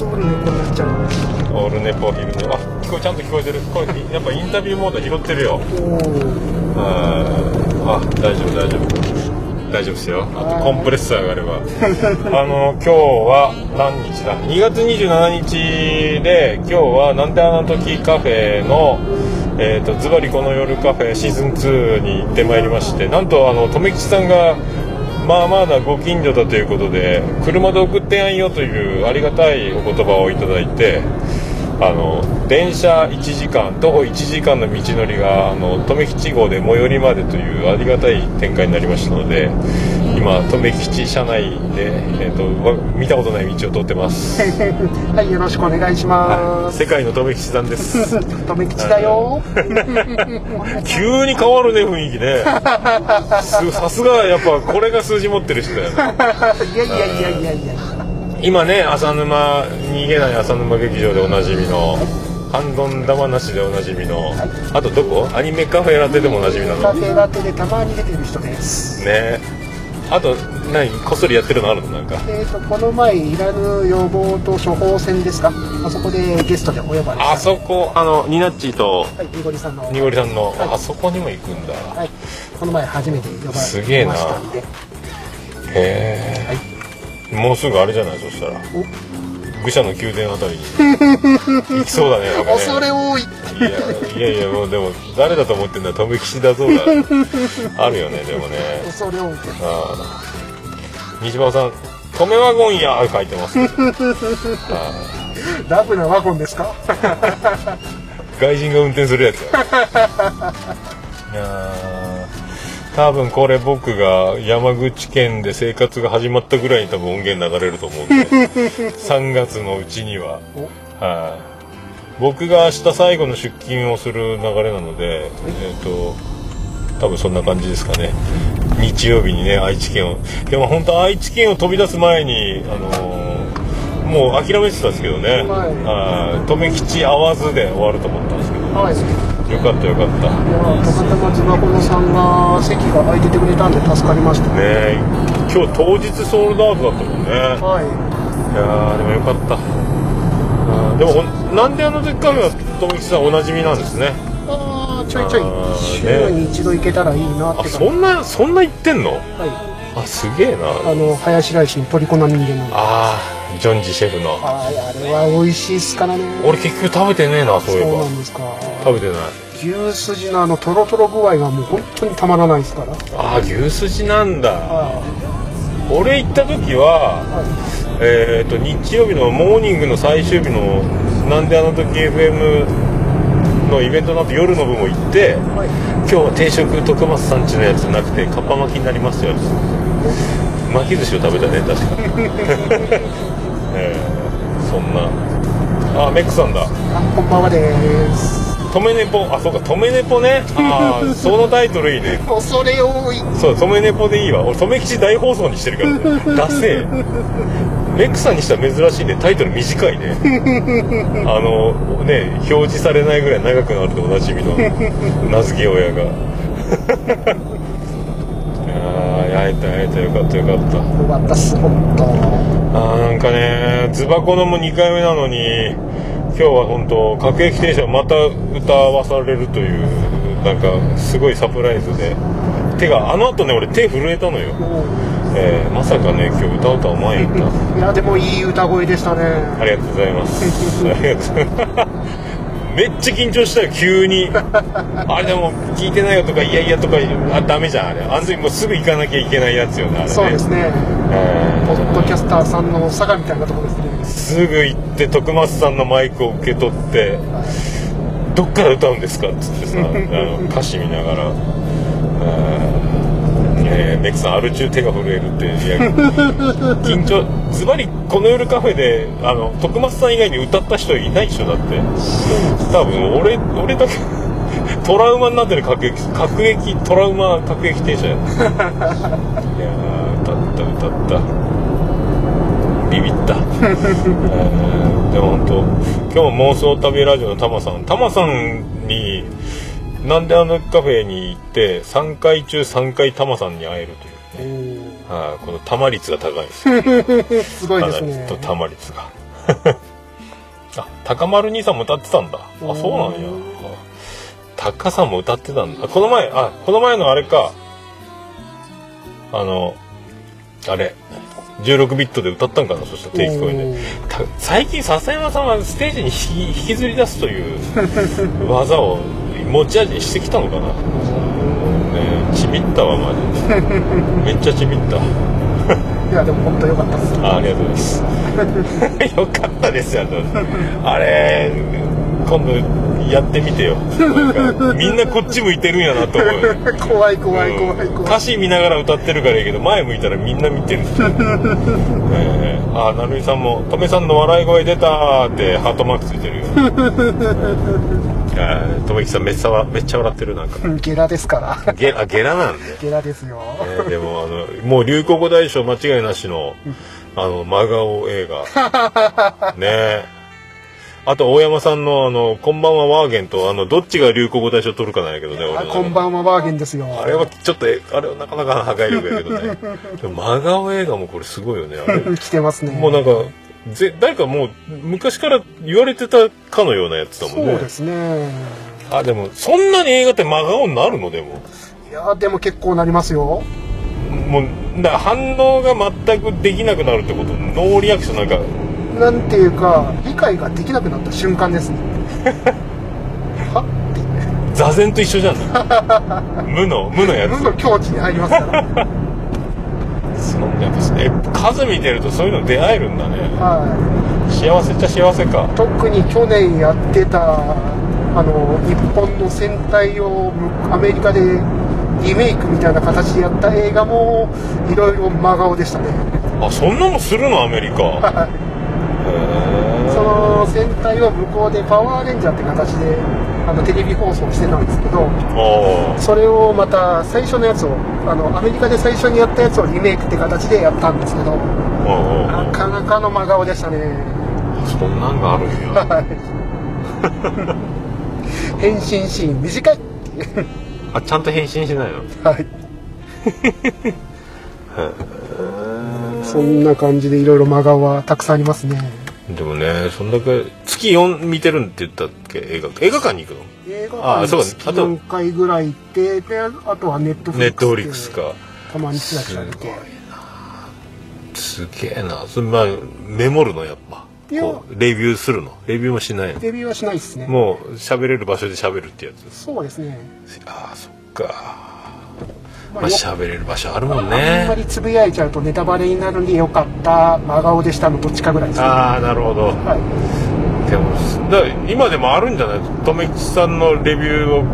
すぐに猫になっちゃうオールネポ昼寝あ聞こえちゃんと聞こえてる。これやっぱインタビューモード拾ってるよ。あ大丈夫大丈夫。大丈夫ですよ。あとコンプレッサーがあれば。あの今日は何日だ？2月27日で今日はなんであの時カフェのえーと、ズバリこの夜カフェシーズン2に行ってまいりましてなんとあの留吉さんがまあまあなご近所だということで車で送ってやんよというありがたいお言葉をいただいてあの電車1時間徒歩1時間の道のりがあの留吉号で最寄りまでというありがたい展開になりましたので今留吉車内で、えーと、見たことない道を通ってます。はいよろしくお願いします、世界の留吉さんです。留吉だよ。急に変わるね雰囲気ね。さすがやっぱこれが数字持ってる人だよね。いやいやいやいやいや。今ね浅沼逃げない浅沼劇場でおなじみのハンドン玉なしでおなじみの、はい、あとどこ？アニメカフェラテでもおなじみなの？カフェラテでたまに出てる人です。ねあと何？こっそりやってるのあるの？なんか。えっ、ー、とこの前いらぬ要望と処方箋ですか？あそこでゲストでお呼ばれあそこ。あのニナッチと。はいニゴリさんの。ニゴリさんの、はい、あそこにも行くんだ。はい。この前初めて呼ばれましたんで。すげえな。へえ、はい。もうすぐあれじゃない？そしたら愚者の宮殿あたりに。行きそうだねね。恐れ多い。いやいやいやもうでも誰だと思ってんだ留吉だぞがあるよねでもね。恐れ多い。あ西馬さん「止めワゴンや」書いてます。ラブなワゴンですか？外人が運転するやつや。いや多分これ僕が山口県で生活が始まったぐらいに多分音源流れると思うんで 3月のうちには、はい、僕が明日最後の出勤をする流れなので、えっ、ー、と多分そんな感じですかね。日曜日にね愛知県を。でも本当愛知県を飛び出す前にあのー、もう諦めてたんですけどね、はい、留吉会わずで終わると思ったんですけど、はいよかったよかった。たまたまズバコノさんが席が空いててくれたんで助かりました。ね今日当日ソールドアウトだったもんね。はい。いやでもよかった。でもなんであの時カフェは友吉さんおなじみなんですね。ああちょいちょい週に一度行けたらいいなってあそんなそんな行ってんの？はい。あすげえな。あのハヤシライスに虜な人間なのああジョンジシェフの。ああれは美味しいっすからね。俺結局食べてねえなそういえば。そうなんですか。食べてない。牛すじのあのとろとろ具合がもう本当にたまらないですから。ああ牛すじなんだ、はい、俺行った時は、はい、えっ、ー、と日曜日のモーニングの最終日の「なんであの時 FM」のイベントの後夜の部も行って、はい、今日は定食徳松さんちのやつなくてかっぱ巻きになりますよ。巻き寿司を食べたね確か えー、そんな。あメックさんだ。こんばんはです。止めねぽあそうか止めねぽね。ああ そのタイトルいいね。恐れ多い。そう止めねぽでいいわ。俺止め吉大放送にしてるからね。ダセメックさんにしたら珍しいね。タイトル短いね。あのね表示されないぐらい長くなるとおなじみの名付け親が。ああ会えた会えたよかったよかった。よかったっす本当。ああなんかねズバコのも2回目なのに今日は本当各駅停車また歌わされるというなんかすごいサプライズで。手があの後ね俺手震えたのよ、えー、まさかね今日歌うとは思わんやった。いやでもいい歌声でしたね。ありがとうございます。ありがとうございますめっちゃ緊張したよ急に。あれでも聞いてないよとかいやいやとかあダメじゃんあれ。あの時もうすぐ行かなきゃいけないやつよねあれね。そうですね、えー、ポッドキャスターさんの佐賀みたいなところですね。すぐ行って徳松さんのマイクを受け取って「どっから歌うんですか?」っつってさ あの歌詞見ながら「えー、メクさんアル中手が震える」っていや緊張ズバリこの夜カフェであの徳松さん以外に歌った人いないでしょ？だって。多分俺俺だけトラウマになってる各駅各駅トラウマ各駅停車や。いや歌った歌った。ビビった、えー、でも本当今日妄想旅ラジオのタマさん。タマさんになんであのカフェに行って3回中3回タマさんに会えるというね、はあ、このタマ率が高いです。すごいですね。タマ率が。高丸兄さんも歌ってたんだ。あそうなんや。タカさんも歌ってたんだ。あこの前あこの前のあれか。あのあれ16ビットで歌ったんかなそしたら定期公演で。た最近笹山さんはステージに引き引きずり出すという技を持ち味にしてきたのかな。ねえちびったわマジで。めっちゃちびった。いやでも本当良かったです。あありがとうございます。よかったですよあれ今度やってみてよ。なんかみんなこっち向いてるんやなと思う。よ 怖い怖い怖いうん。怖い歌詞見ながら歌ってるからいいけど前向いたらみんな見てる。ええあ成美さんも「とめさんの笑い声出た」ってハートマークついてるよ。とめきさんめっちゃわめっちゃ笑ってるなんか。ゲラですから。ゲあゲラなんで、ゲラですよ。ねでもあのもう流行語大賞間違いなしのあの真顔映画。ね。えあと大山さんのあの「こんばんはワーゲンと」あのどっちが流行語大賞取るかなんやけどね俺こんばんはバーゲンですよ。あれはちょっとえあれはなかなかの破壊力やけどね。でも真顔映画もこれすごいよねあれ。来てますね。もうなんかぜ誰かもう昔から言われてたかのようなやつだもんね。そうですね。あでもそんなに映画って真顔になるの？でも。いやでも結構なりますよ。もうだ反応が全くできなくなるってこと？ノーリアクションなんかなんていうか理解ができなくなった瞬間ですね。はって。座禅と一緒じゃん。無の無のや無の境地に入りますから。つ そのやっぱえ数見てるとそういうの出会えるんだね。は幸せっちゃ幸せか。い特に去年やってたあの日本の戦隊をむアメリカでリメイクみたいな形でやった映画もいろいろ真顔でしたね。あそんなのするのアメリカその戦隊を向こうでパワーレンジャーって形であのテレビ放送してたんですけどあそれをまた最初のやつをあのアメリカで最初にやったやつをリメイクって形でやったんですけどなかなかの真顔でしたね。あそんなんがあるんや。はい。変身シーン短い。あちゃんと返信しないの？はい そんな感じでいろいろ真顔はたくさんありますね。でもねそんだけ月4見てるんって言ったっけ？映画映画館に行くの？映画あそうか。館に月4回ぐらい行ってであとはネットフリックスネットフリックスかたまにチラチラ見て。すげえな。それまあメモるのやっぱ。レビューするの？レビューもしないの？デビューはしないですね。もう喋れる場所で喋るってやつ。そうですね。ああそっかままあ喋れる場所あるもんあんまねりつぶやいちゃうとネタバレになるんでよかった。真顔でしたのどっちかぐらいですね。ああなるほど。はい。でもだ今でもあるんじゃない？留吉さんのレビューを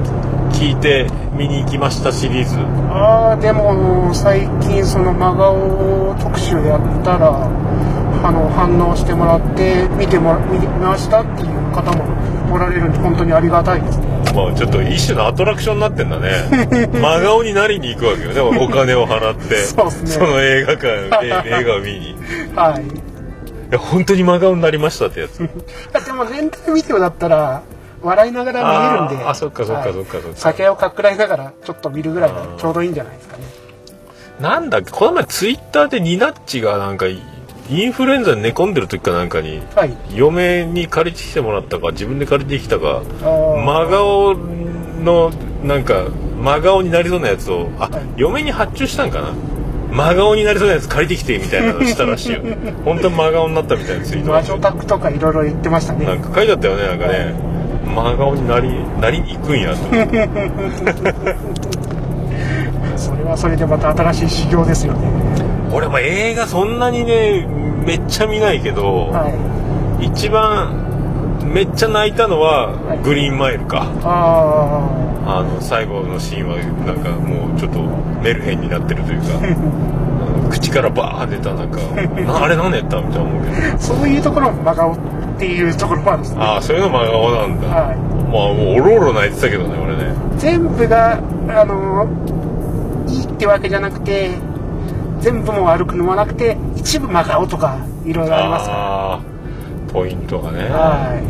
聞いて見に行きましたシリーズ。ああでも最近その真顔特集やったらあの反応してもらって見てもら見ましたっていう方もおられるんで本当にありがたいです。ねまあちょっと一種のアトラクションになってんだね。真顔になりに行くわけよでもお金を払ってそうっすね。その映画館え映画を見に。い はい。や本当に真顔になりましたってやつ。でもレンタルビデオだったら笑いながら見えるんであそっかそっかはい。そっかそっか酒をかっくらいながらちょっと見るぐらいがちょうどいいんじゃないですかね。なんだっけこの前ツイッターでニナッチがなんかインフルエンザに寝込んでる時かなんかにはい。嫁に借りてきてもらったか自分で借りてきたか真顔のなんか真顔になりそうなやつをあ、はい。嫁に発注したんかな？真顔になりそうなやつ借りてきてみたいなのしたらしいよ。本当に真顔になったみたいなツイート魔女宅とかいろいろ言ってましたね。なんか書いてあったよねなんかね。真顔になりなりに行くんやと。それはそれでまた新しい修行ですよね俺も映画そんなにねめっちゃ見ないけど、はい。一番めっちゃ泣いたのははい。グリーンマイルか、ああの最後のシーンはなんかもうちょっとメルヘンになってるというか 口からバー出たなんかな あれ何やったみたいな思うけど。あそういうところも真顔っていうところもあるんですね。ああそういうの真顔なんだ、はい。まあもうおろおろ泣いてたけどね俺ね。全部があのいいってわけじゃなくて全部も悪くのはなくて一部真顔とかいろいろありますから。ポイントがね。は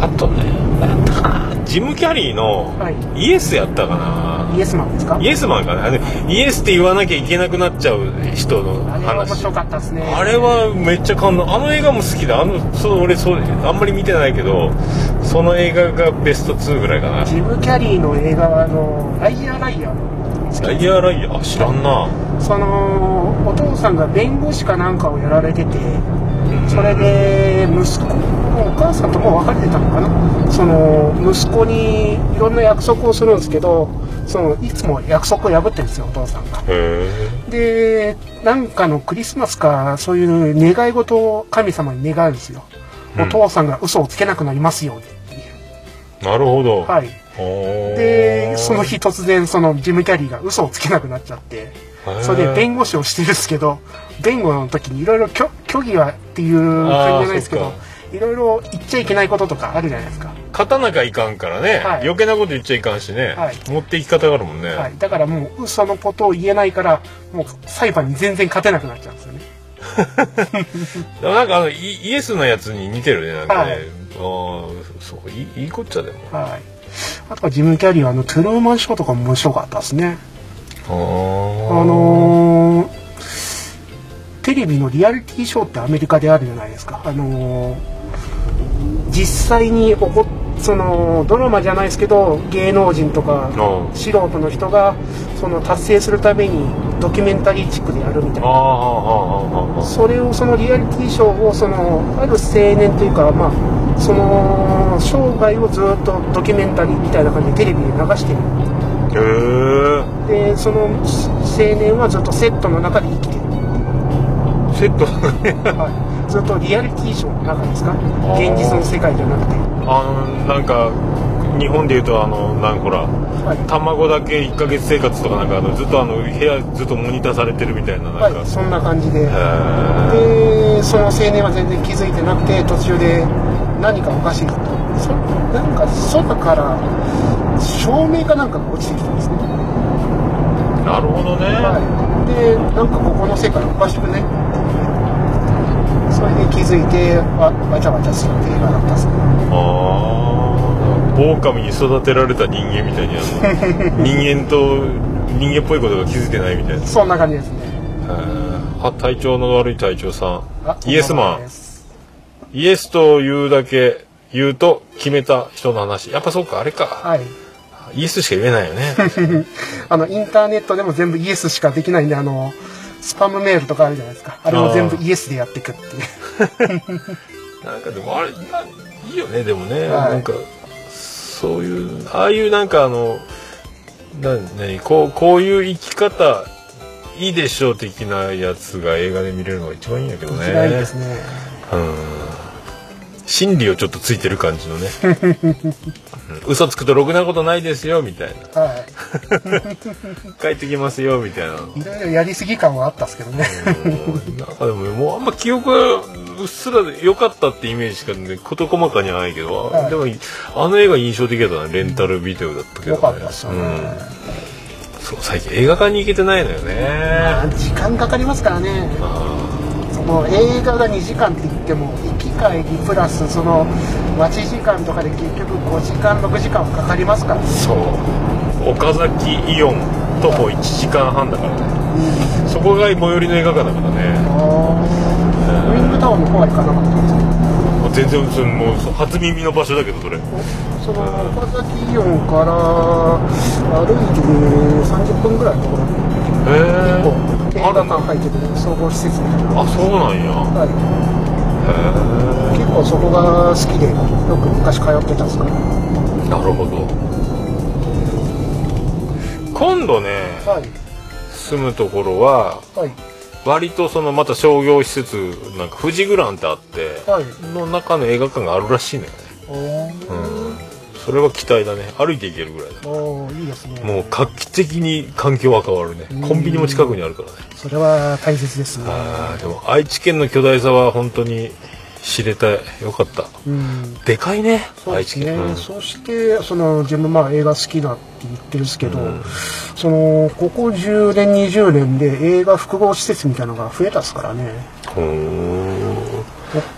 あとねなんだかなジム・キャリーのはい。イエスやったかな、イエスマンですか？イエスマンかな。あれイエスって言わなきゃいけなくなっちゃう人のあれは面話白かったですね。あれはめっちゃ感動。あの映画も好きだ。あのそう俺そうあんまり見てないけどその映画がベスト2ぐらいかな。ジム・キャリーの映画はあのライアーライアーライアーライアー？あ知らんなそのお父さんが弁護士かなんかをやられててそれで息子お母さんともう別れてたのかな？その息子にいろんな約束をするんですけどそのいつも約束を破ってるんですよお父さんが。へでなんかのクリスマスかそういう願い事を神様に願うんですよ、うん。お父さんが嘘をつけなくなりますようにっていう。えなるほど。はい。でその日突然そのジム・キャリーが嘘をつけなくなっちゃってそれで弁護士をしてるんですけど弁護の時にいろいろ虚虚偽はっていう感じじゃないですけどいろいろ言っちゃいけないこととかあるじゃないですか、勝たなきゃいかんからね、はい。余計なこと言っちゃいかんしね、はい。持っていき方があるもんね、はい、だからもう嘘のことを言えないからもう裁判に全然勝てなくなっちゃうんですよね。なんかあのイイエスのやつに似てるねなんかね、はい。ああそういいいいこっちゃでも。はい。あとはジム・キャリーはあのトゥルーマンショーとかも面白かったですね。ああのーテレビのリアリティショーってアメリカであるじゃないですか。あのー実際に起こっそのドラマじゃないですけど芸能人とかあ素人の人がその達成するためにドキュメンタリーチックでやるみたいな。それをそのリアリティショーをそのある青年というかまあその生涯をずっとドキュメンタリーみたいな感じでテレビで流してるでその青年はずっとセットの中で生きてる。セット はい、ずっとリアリティショーの中ですか？ー。現実の世界じゃなくて、あのなんか日本でいうとあのなんかほらはい。卵だけ1ヶ月生活とかなんかあのずっとあの部屋ずっとモニターされてるみたいななんか、はい、そんな感じで。でその青年は全然気づいてなくて途中で何かおかしいと。そなんか空から照明かなんかが落ちてきたんですね、なるほどね、はい、でなんかここの世界おかしくね。それで気づいてわわちゃわちゃするっていう映画だったんですね。ああ狼に育てられた人間みたいにあの 人間と人間っぽいことが気づいてないみたいな。へそんな感じですね。えあ体調の悪い隊長さあんイエスマン。イエスと言うだけ言うと決めた人の話。やっぱそうかあれか。はいイエスしか言えないよね。あの、インターネットでも全部イエスしかできないんで、あの、スパムメールとかあるじゃないですか。あれも全部イエスでやっていくっていう。なんかでもあれないいよねでもね、はい。なんかそういうああいうなんかあのな何こうこういう生き方いいでしょう的なやつが映画で見れるのが一番いいんやけどね。嫌いですね。うん。心理をちょっとついてる感じのね、う ん嘘つくとろくなことないですよみたいな、はい、帰ってきますよみたいな。いろいろやりすぎ感はあったっすけどね。なんかでももうあんま記憶がうっすら良かったってイメージしか、ね、事細かにはないけど、はい、でもあの映画印象的だったなレンタルビデオだったけど、ね、よかったっすね、うん。そう最近映画館に行けてないのよね、まあ、時間かかりますからね。その映画が2時間って言っても会議プラスその待ち時間とかで結局5時間6時間もかかりますから、ね、そう。岡崎イオン徒歩1時間半だから。ね、うん、そこが最寄りの映画館だからね。ウィングタウンの方は行かなかったんですか？全然そもう初耳の場所だけどそれ。その岡崎イオンから歩いて30分ぐらいのところへえー、あらな入ってる総合施設みたいな。あそうなんや、はい。結構そこが好きでよく昔通ってたんですか？なるほど。今度ねはい。住むところははい。割とそのまた商業施設なんか富士グランってあって、はい。の中の映画館があるらしいのよね。うんそれは期待だね。歩いて行けるぐらいだ。おーいいですね。もう画期的に環境は変わるね。コンビニも近くにあるからね。それは大切ですね。あーでも愛知県の巨大さは本当に知れてよかった。うん。でかいね愛知県、うん。そしてその自分まあ映画好きだって言ってるんですけど、うん。そのここ10年20年で映画複合施設みたいなのが増えたっすからね。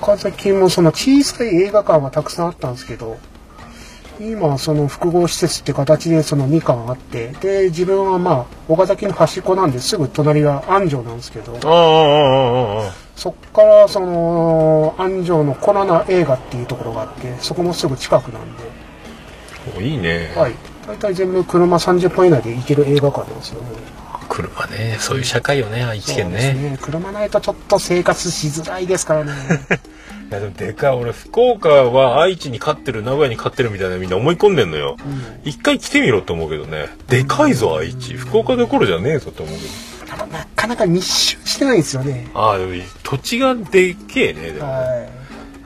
岡崎もその小さい映画館はたくさんあったんですけど、今その複合施設って形でその2館あって、で、自分はまあ、岡崎の端っこなんですぐ隣が安城なんですけど、ああ、ああ、ああ、ああ。そっからその安城のコロナ映画っていうところがあって、そこもすぐ近くなんで、おいいね。はい。大体全部車30分以内で行ける映画館なんですよね。車ね、そういう社会よね、愛知県そうですね。ね。車ないとちょっと生活しづらいですからね。いやでもでかい、俺、福岡は愛知に勝ってる、名古屋に勝ってるみたいなみんな思い込んでんのよ。一回来てみろって思うけどね。でかいぞ、愛知。福岡どころじゃねえぞって思うけど。ただなかなか密集してないんですよね。ああ、でも土地がでっけえね、でも。は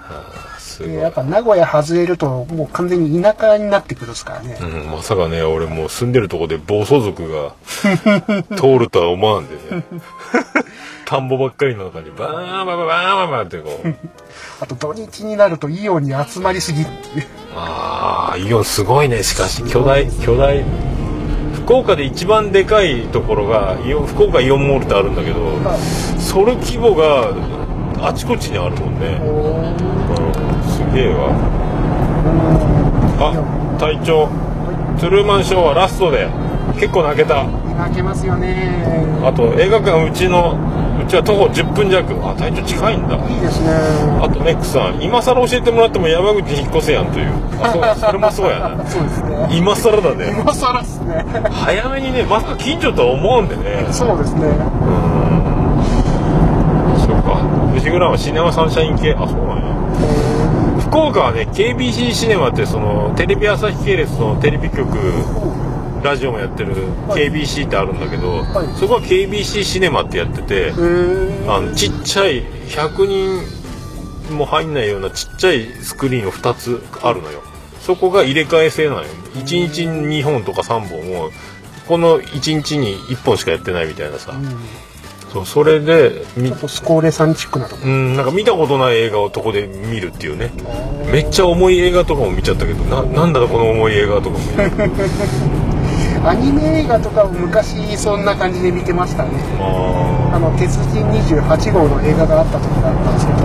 あすい。ごい。でやっぱ名古屋外れるともう完全に田舎になってくるですからね。うん、まさかね、俺もう住んでるとこで暴走族が 通るとは思わんでね。田んぼばっかりの中にバーンバーンバーンバーンバーンってこう。あと土日になるとイオンに集まりすぎっていう。ああ、イオンすごいね、しかし、巨大、巨大。福岡で一番でかいところが、イオン、福岡イオンモールってあるんだけど、それ規模があちこちにあるもんね。げえわ。あ、隊長、トゥルーマンショーはラストで、結構泣けた。泣けますよね。あと、映画館うちの、うちは徒歩10分弱。あ、隊長近いんだ。いいですね。あと、メックさん、今更教えてもらっても山口引っ越せやんという。あ、そう、それもそうやな。そうですね。今更だね。今更っすね。早めにね、まさか近所とは思うんでね。そうですね。うん。そっか。藤倉はシネマサンシャイン系。あ、そうなんや。福岡はね、KBC シネマってその、テレビ朝日系列のテレビ局、ラジオもやってるはい KBC ってあるんだけど、はいそこは KBC シネマってやってて、あの、ちっちゃい、100人も入んないようなちっちゃいスクリーンを2つあるのよ。そこが入れ替え制なのよ。1日に2本とか3本を、この1日に1本しかやってないみたいなさ。そう、それで、みちょっとスコーレさんチックなとこ。うん、なんか見たことない映画をそこで見るっていうね。めっちゃ重い映画とかも見ちゃったけど、な、なんだろうこの重い映画とかも。アニメ映画とかも昔そんな感じで見てましたね。ああの、鉄人28号の映画があった時があったんですけど、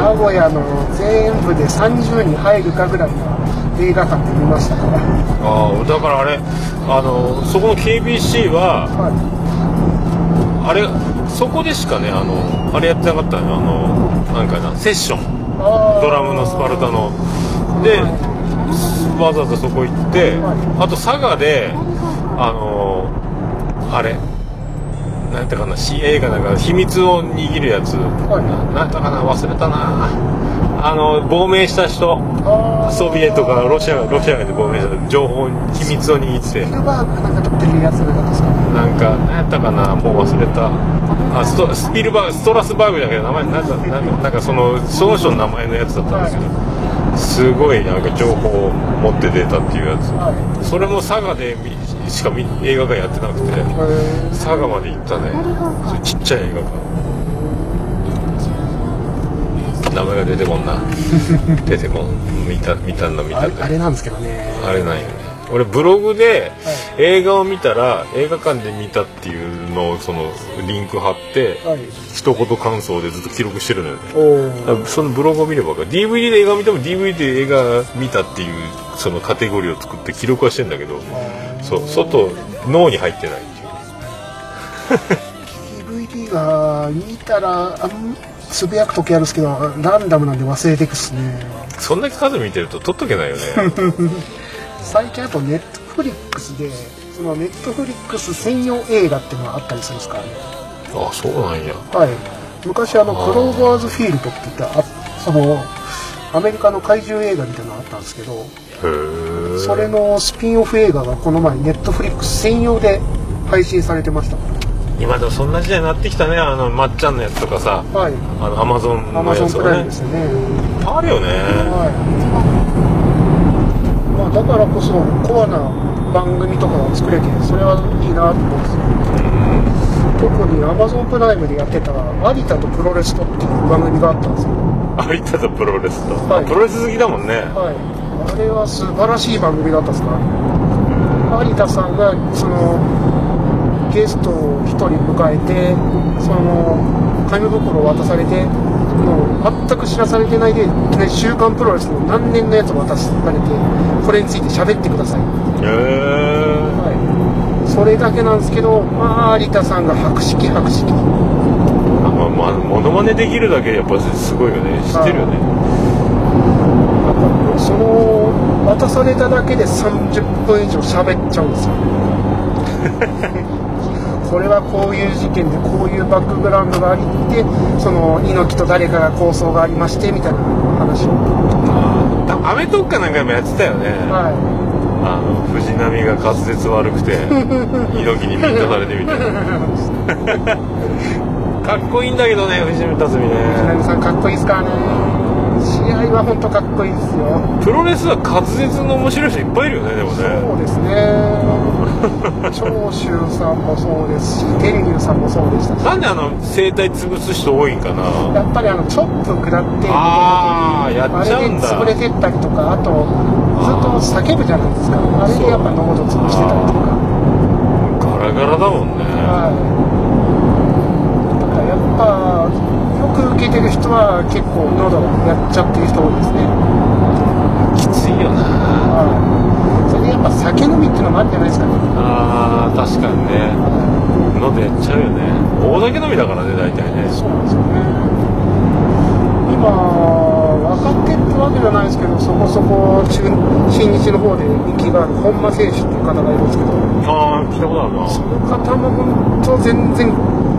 名古屋の全部で30人入るかぐらいの映画館で見ましたから。ーあーだからあれ、あの、そこの KBC は、はい。あれそこでしかねあのあれやってなかったのよあのなんかなセッション。ドラムのスパルタの。でわざわざそこ行ってあと佐賀であのあれなんやったかな C 映画だから秘密を握るやつ、はい。ななんやったかな忘れたな。あの亡命した人。ソビエトかロシアロシアが亡命した情報秘密を握って。スピルバーなんか撮ってるやつじゃなかったですか？なんか、何やったかな、もう忘れた。あ、ストスピルバーグ、ストラスバーグじゃなくて、名前、なんか、なんか、なんかその、その人の名前のやつだったんですけど、すごいなんか情報を持って出たっていうやつ。はい。それも佐賀で見しか見映画館やってなくて、佐賀まで行ったね。ちっちゃい映画館。名前が出てこんな。出てこん。見た、見たんだ、見たんだあれあ。れなんですけどね。あれなんよね俺ブログで映画を見たら映画館で見たっていうのをそのリンク貼ってはい。一言感想でずっと記録してるのよそのブログを見れば分かる。DVD で映画見ても DVD で映画見たっていうそのカテゴリーを作って記録はしてんだけどそう外脳に入ってないっていう。DVD が見たらあんつぶやく時あるんですけどランダムなんで忘れていくっすね。そんだけ数見てると撮っとけないよね 最近あとネットフリックスでそのネットフリックス専用映画っていうのがあったりするんですからね。あそうなんや。はい。昔あのクロー。バーズフィールドって言ったあそのアメリカの怪獣映画みたいなのがあったんですけどへえそれのスピンオフ映画がこの前ネットフリックス専用で配信されてました。か今でもそんな時代になってきたねあのまっちゃんのやつとかさ。らはい。あのアマゾンアマゾンプライのやつとかねムですよね。あるよね。はい。まあだからこそコアな番組とかが作れてそれはいいなと思うんですよ。特に Amazon プライムでやってた有田とプロレスとっていう番組があったんですよ。有田とプロレスと、はいプロレス好きだもんねはい。あれは素晴らしい番組だったんですから。有田さんがそのゲストを一人迎えてその紙袋を渡されてもう全く知らされてないで、ね、週刊プロレスの何年のやつを渡されてこれについて喋ってください、へえはい、それだけなんですけどまあ有田さんが博識博識。あまあまあモノマネできるだけやっぱすごいよね知ってるよね。その渡されただけで30分以上喋っちゃうんですよ これはこういう事件でこういうバックグラウンドがありってその猪木と誰かが構想がありましてみたいな話を。あアメトーークかなんかでもやってたよね、はあの藤波が滑舌悪くて 猪木にミンタされてみたいな。かっこいいんだけどね藤波辰巳い藤ね波さんかっこいいですからね試合は本当かっこいいですよ。プロレスは滑舌の面白い人いっぱいいるよねでもそうねですね。長州さんもそうですし天竜さんもそうでしたし。なんであの声帯潰す人多いんかな？やっぱりあのチョップ食らってあーやっちゃうんだ。あれで潰れてったりとかあとずっと叫ぶじゃないですか。あれでやっぱ喉潰してたりとか。ガラガラだもんね。はい。だからやっぱよく受けてる人は結構喉やっちゃってる人多いですね。きついよな。はい。それでやっぱ酒飲みっていうのもあるんじゃないですかね。あー確かにね。は喉やっちゃうよね。大酒飲みだからね大体ね。いそうなんですよね。今若手ってわけじゃないですけどそこそこ中新日の方で人気がある本間選手っていう方がいるんですけど。ああ聞いたことあるな。その方も本当全然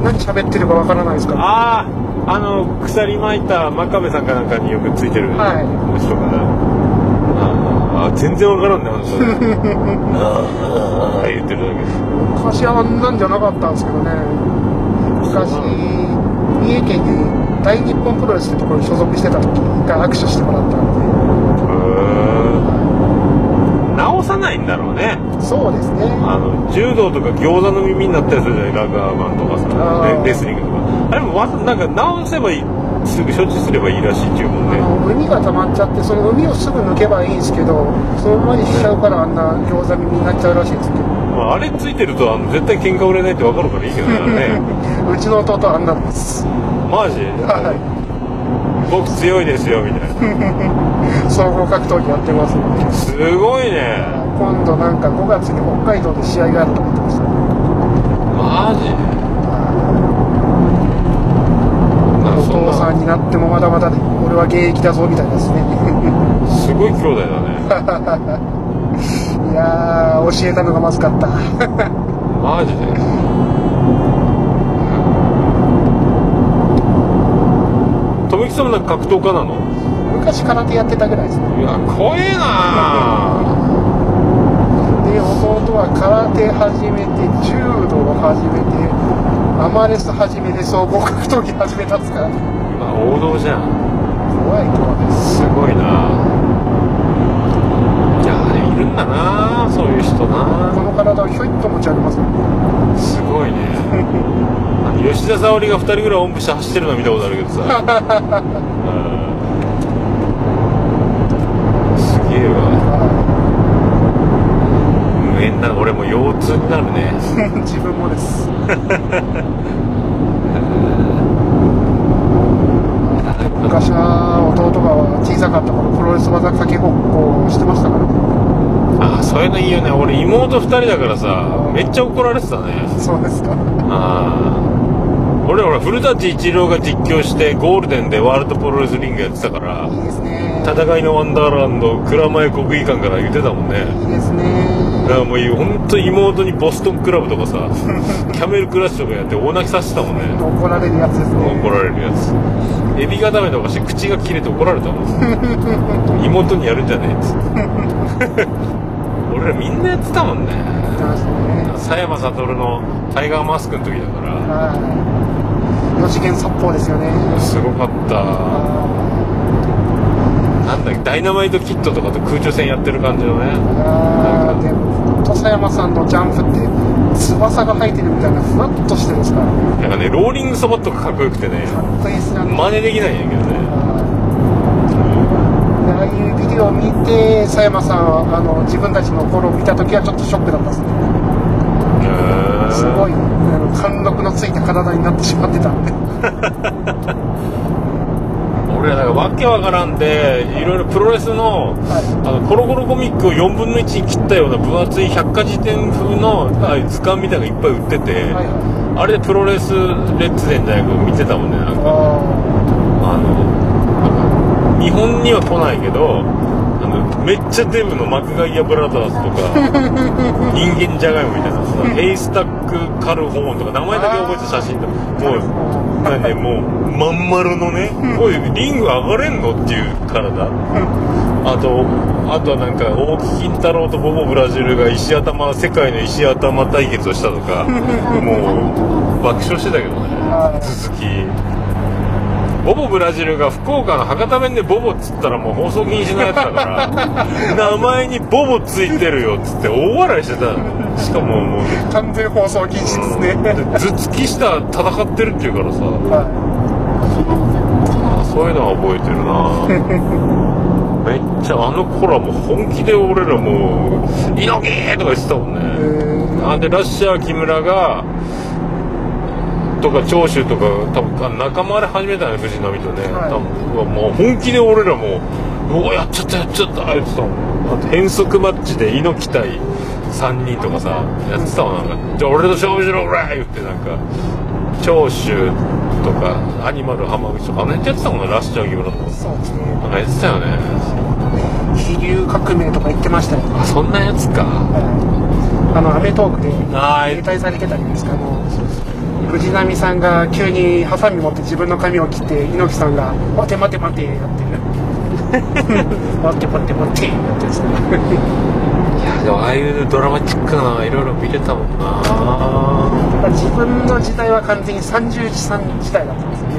何喋ってるかわからないですから。あああの鎖巻いた真壁さんかなんかによくついてるはい。人かな、ああ全然わからんねあの人。ね ああ言ってるだけ昔はあんなんじゃなかったんですけどね。昔三重県に大日本プロレスってところに所属してた時一回握手してもらったんへえ直さないんだろうね。でそうですね。あの柔道とか餃子の耳になったりするじゃない？ラガーマンとかさレレスリングとか。あれもわざなんか直せばいいすぐ処置すればいいらしいっていうもんね。あの海が溜まっちゃってその海をすぐ抜けばいいんですけどそのままにしちゃうからあんな餃子耳になっちゃうらしいですけど。まあ、あれついてるとあの絶対喧嘩売れないって分かるからいいけどね。うちの弟はあんなんです。マジ？はい。僕強いですよみたいな。総合格闘技やってますすごいね今度なんか5月に北海道で試合があると思ってました。マジお父さんになってもまだまだで俺は現役だぞみたいですね。なすごい兄弟だね。いやー教えたのがまずかった。マジで？富木さんもなんか格闘家なの？昔空手やってたぐらいですね。いや怖えなは空手始めて柔道を始めてアマレス始めて総合格闘技始めたっすから。まあ王道じゃん。怖い怖い。すごいな。いやいるんだなそういう人こなの体をひょいっと持ち上げます。ねすごいね。吉田沙保里が2人ぐらいおんぶして走ってるの見たことあるけどさ。うんすげえわな俺も腰痛になるね。自分もです。昔は弟が小さかった頃プロレス技かけごっこをしてましたからね。ああそういうのいいよね。俺妹2人だからさめっちゃ怒られてたね。そうですか。ああ俺ら古舘一郎が実況してゴールデンでワールドプロレスリングやってたからいいですね。戦いのワンダーランド蔵前国技館から言ってたもんね。いいですねだからもう本当妹にボストンクラブとかさ キャメルクラッシュとかやって大泣きさせてたもんね。怒られるやつですね。怒られるやつ。エビがダメとかして口が切れて怒られたもん。妹にやるんじゃねえっつって。俺らみんなやってたもんね。佐山悟のタイガーマスクの時だから。はい。四次元殺法ですよね。すごかったなんだっけダイナマイトキットとかと空中戦やってる感じのね。あーでも土佐山さんのジャンプって翼が生えてるみたいなふわっとしてるんですからなんかねローリングそばとかかっこよくてねかっこいいですよね。真似できないんやけどね。でああいうビデオを見て佐山さんはあの自分たちの頃を見た時はちょっとショックだったですね。すごいあの貫禄のついた体になってしまってたんで 俺らなんかわけわからんでいろいろプロレスの,、あのコロコロコミックを4分の1に切ったような分厚い百科事典風の図鑑みたいなのがいっぱい売ってて、はいはい。あれでプロレスレッツデンじゃないけど見てたもんねなんか。ああの日本には来ないけどあのめっちゃデブのマクガイアブラザーズとか 人間じゃがいもみたいなさヘイスタックカルホーンとか名前だけ覚えて写真ともうなんでもうまん丸のねおいリング上がれんのっていう体。あとあとはなんか大木金太郎とボボブラジルが石頭世界の石頭対決をしたとかもう爆笑してたけどね。はい。続きボボブラジルが福岡の博多弁でボボっつったらもう放送禁止のやつだから名前にボボついてるよっつって大笑いしてたの。しかももうあ完全放送禁止ですね、頭突きした戦ってるっていうからさ。はそういうのは覚えてるな。めっちゃあの頃はもう本気で俺らもう「猪木!」とか言ってたもんいねえあでラッシャー木村がとか長州とか多分あ仲間割れ始めたね藤波とね、はい。多分もう本気で俺らも「うわやっちゃったやっちゃった」言ってたもん。あと変則マッチで猪木対3人とかさやってたわなんか「じゃあ俺と勝負しろ俺!」言ってなんか長州とかアニマル浜口とかあの辺やってたもんねラッシャー木村とか。そうですね。なんかやってたよね。飛竜革命とか言ってましたよあそんなや。つかはい。あの『アメトーーク』であ携帯されてたじゃないですかあの藤波さんが急にハサミ持って自分の髪を切って猪木さんが「待て待て待て」やってる。待って待って待ってやってですねいやでもああいうドラマチックないろいろ見れたもんな。自分の時代は完全に三十時さん時代だったんですよね。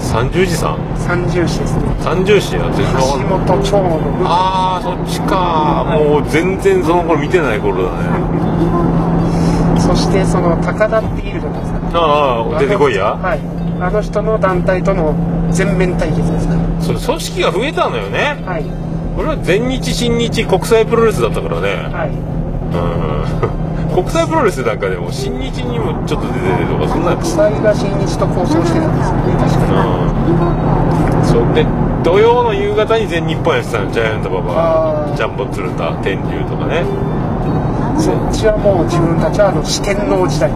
三十時さん？三十時ですね。三十時や全然橋本長のああそっちか。もう全然その頃見てない頃だね。そしてその高田っているじゃないですかああ出てこいや。はい。あの人の団体との全面対決ですかそれ組織が増えたのよね。らはい。俺は全日新日国際プロレスだったからね。はい。うん。国際プロレスなんかでも新日にもちょっと出てるとかそんな国際が新日と交渉してたんですよね確かに。そう。で土曜の夕方に全日本やってたの。ジャイアント馬場ジャンボ鶴田天竜とかね。そっちはもう自分たちはあの四天王時代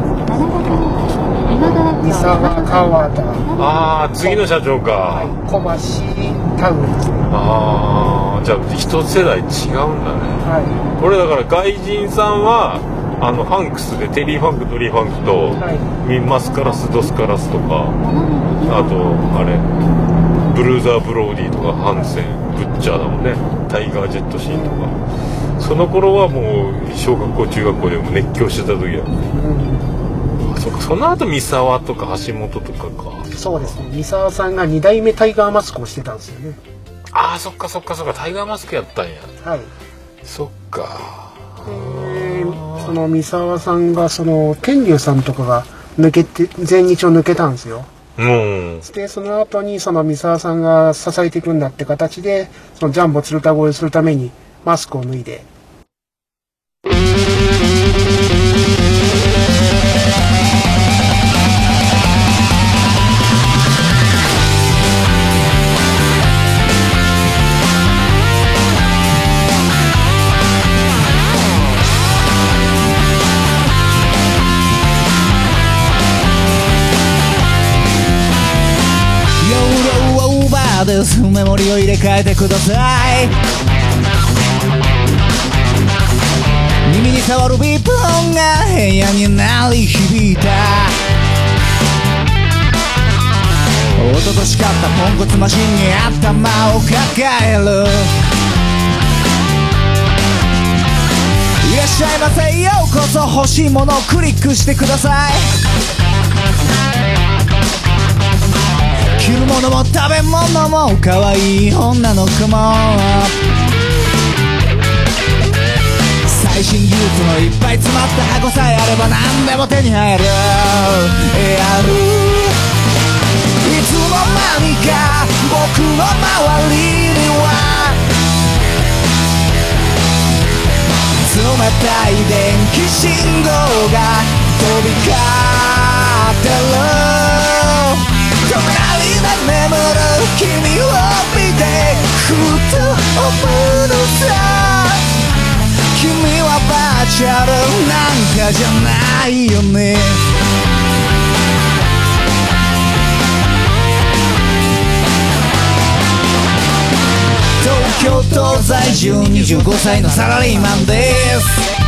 三沢川田ああ次の社長か、小橋タウン。ああじゃあ一世代違うんだね。は俺だから外人さんはあのファンクスでテリー・ファンクドリー・ファンクと、はい。ミル・マスカラス・ドスカラスとかあとあれブルーザー・ブローディとかハンセンブッチャーだもんね。タイガー・ジェット・シンとか。その頃はもう小学校中学校でも熱狂してた時だもんねい、うん、あそっかその後三沢とか橋本とかか。そうですね。三沢さんが2代目タイガーマスクをしてたんですよね。ああそっかそっかそっか。タイガーマスクやったんや。はい。そっか。でその三沢さんがその天竜さんとかが抜けて全日を抜けたんですよ。うん。でその後にその三沢さんが支えていくんだって形でそのジャンボ鶴田越えするためにマスクを脱いでを入れ替えてください。耳に触るビープ音が部屋に鳴り響いた。一昨年買ったポンコツマシンに頭を抱える。いらっしゃいませ。ようこそ欲しいものをクリックしてください。着るものも食べ物も可愛い女の子も。最新技術のいっぱい詰まった箱さえあれば何でも手に入る。やるいつの間にか僕の周りには。冷たい電気信号が飛び交ってる。隣で君を見てふと思うのさ君はバーチャルなんかじゃないよね東京都在住25歳のサラリーマンです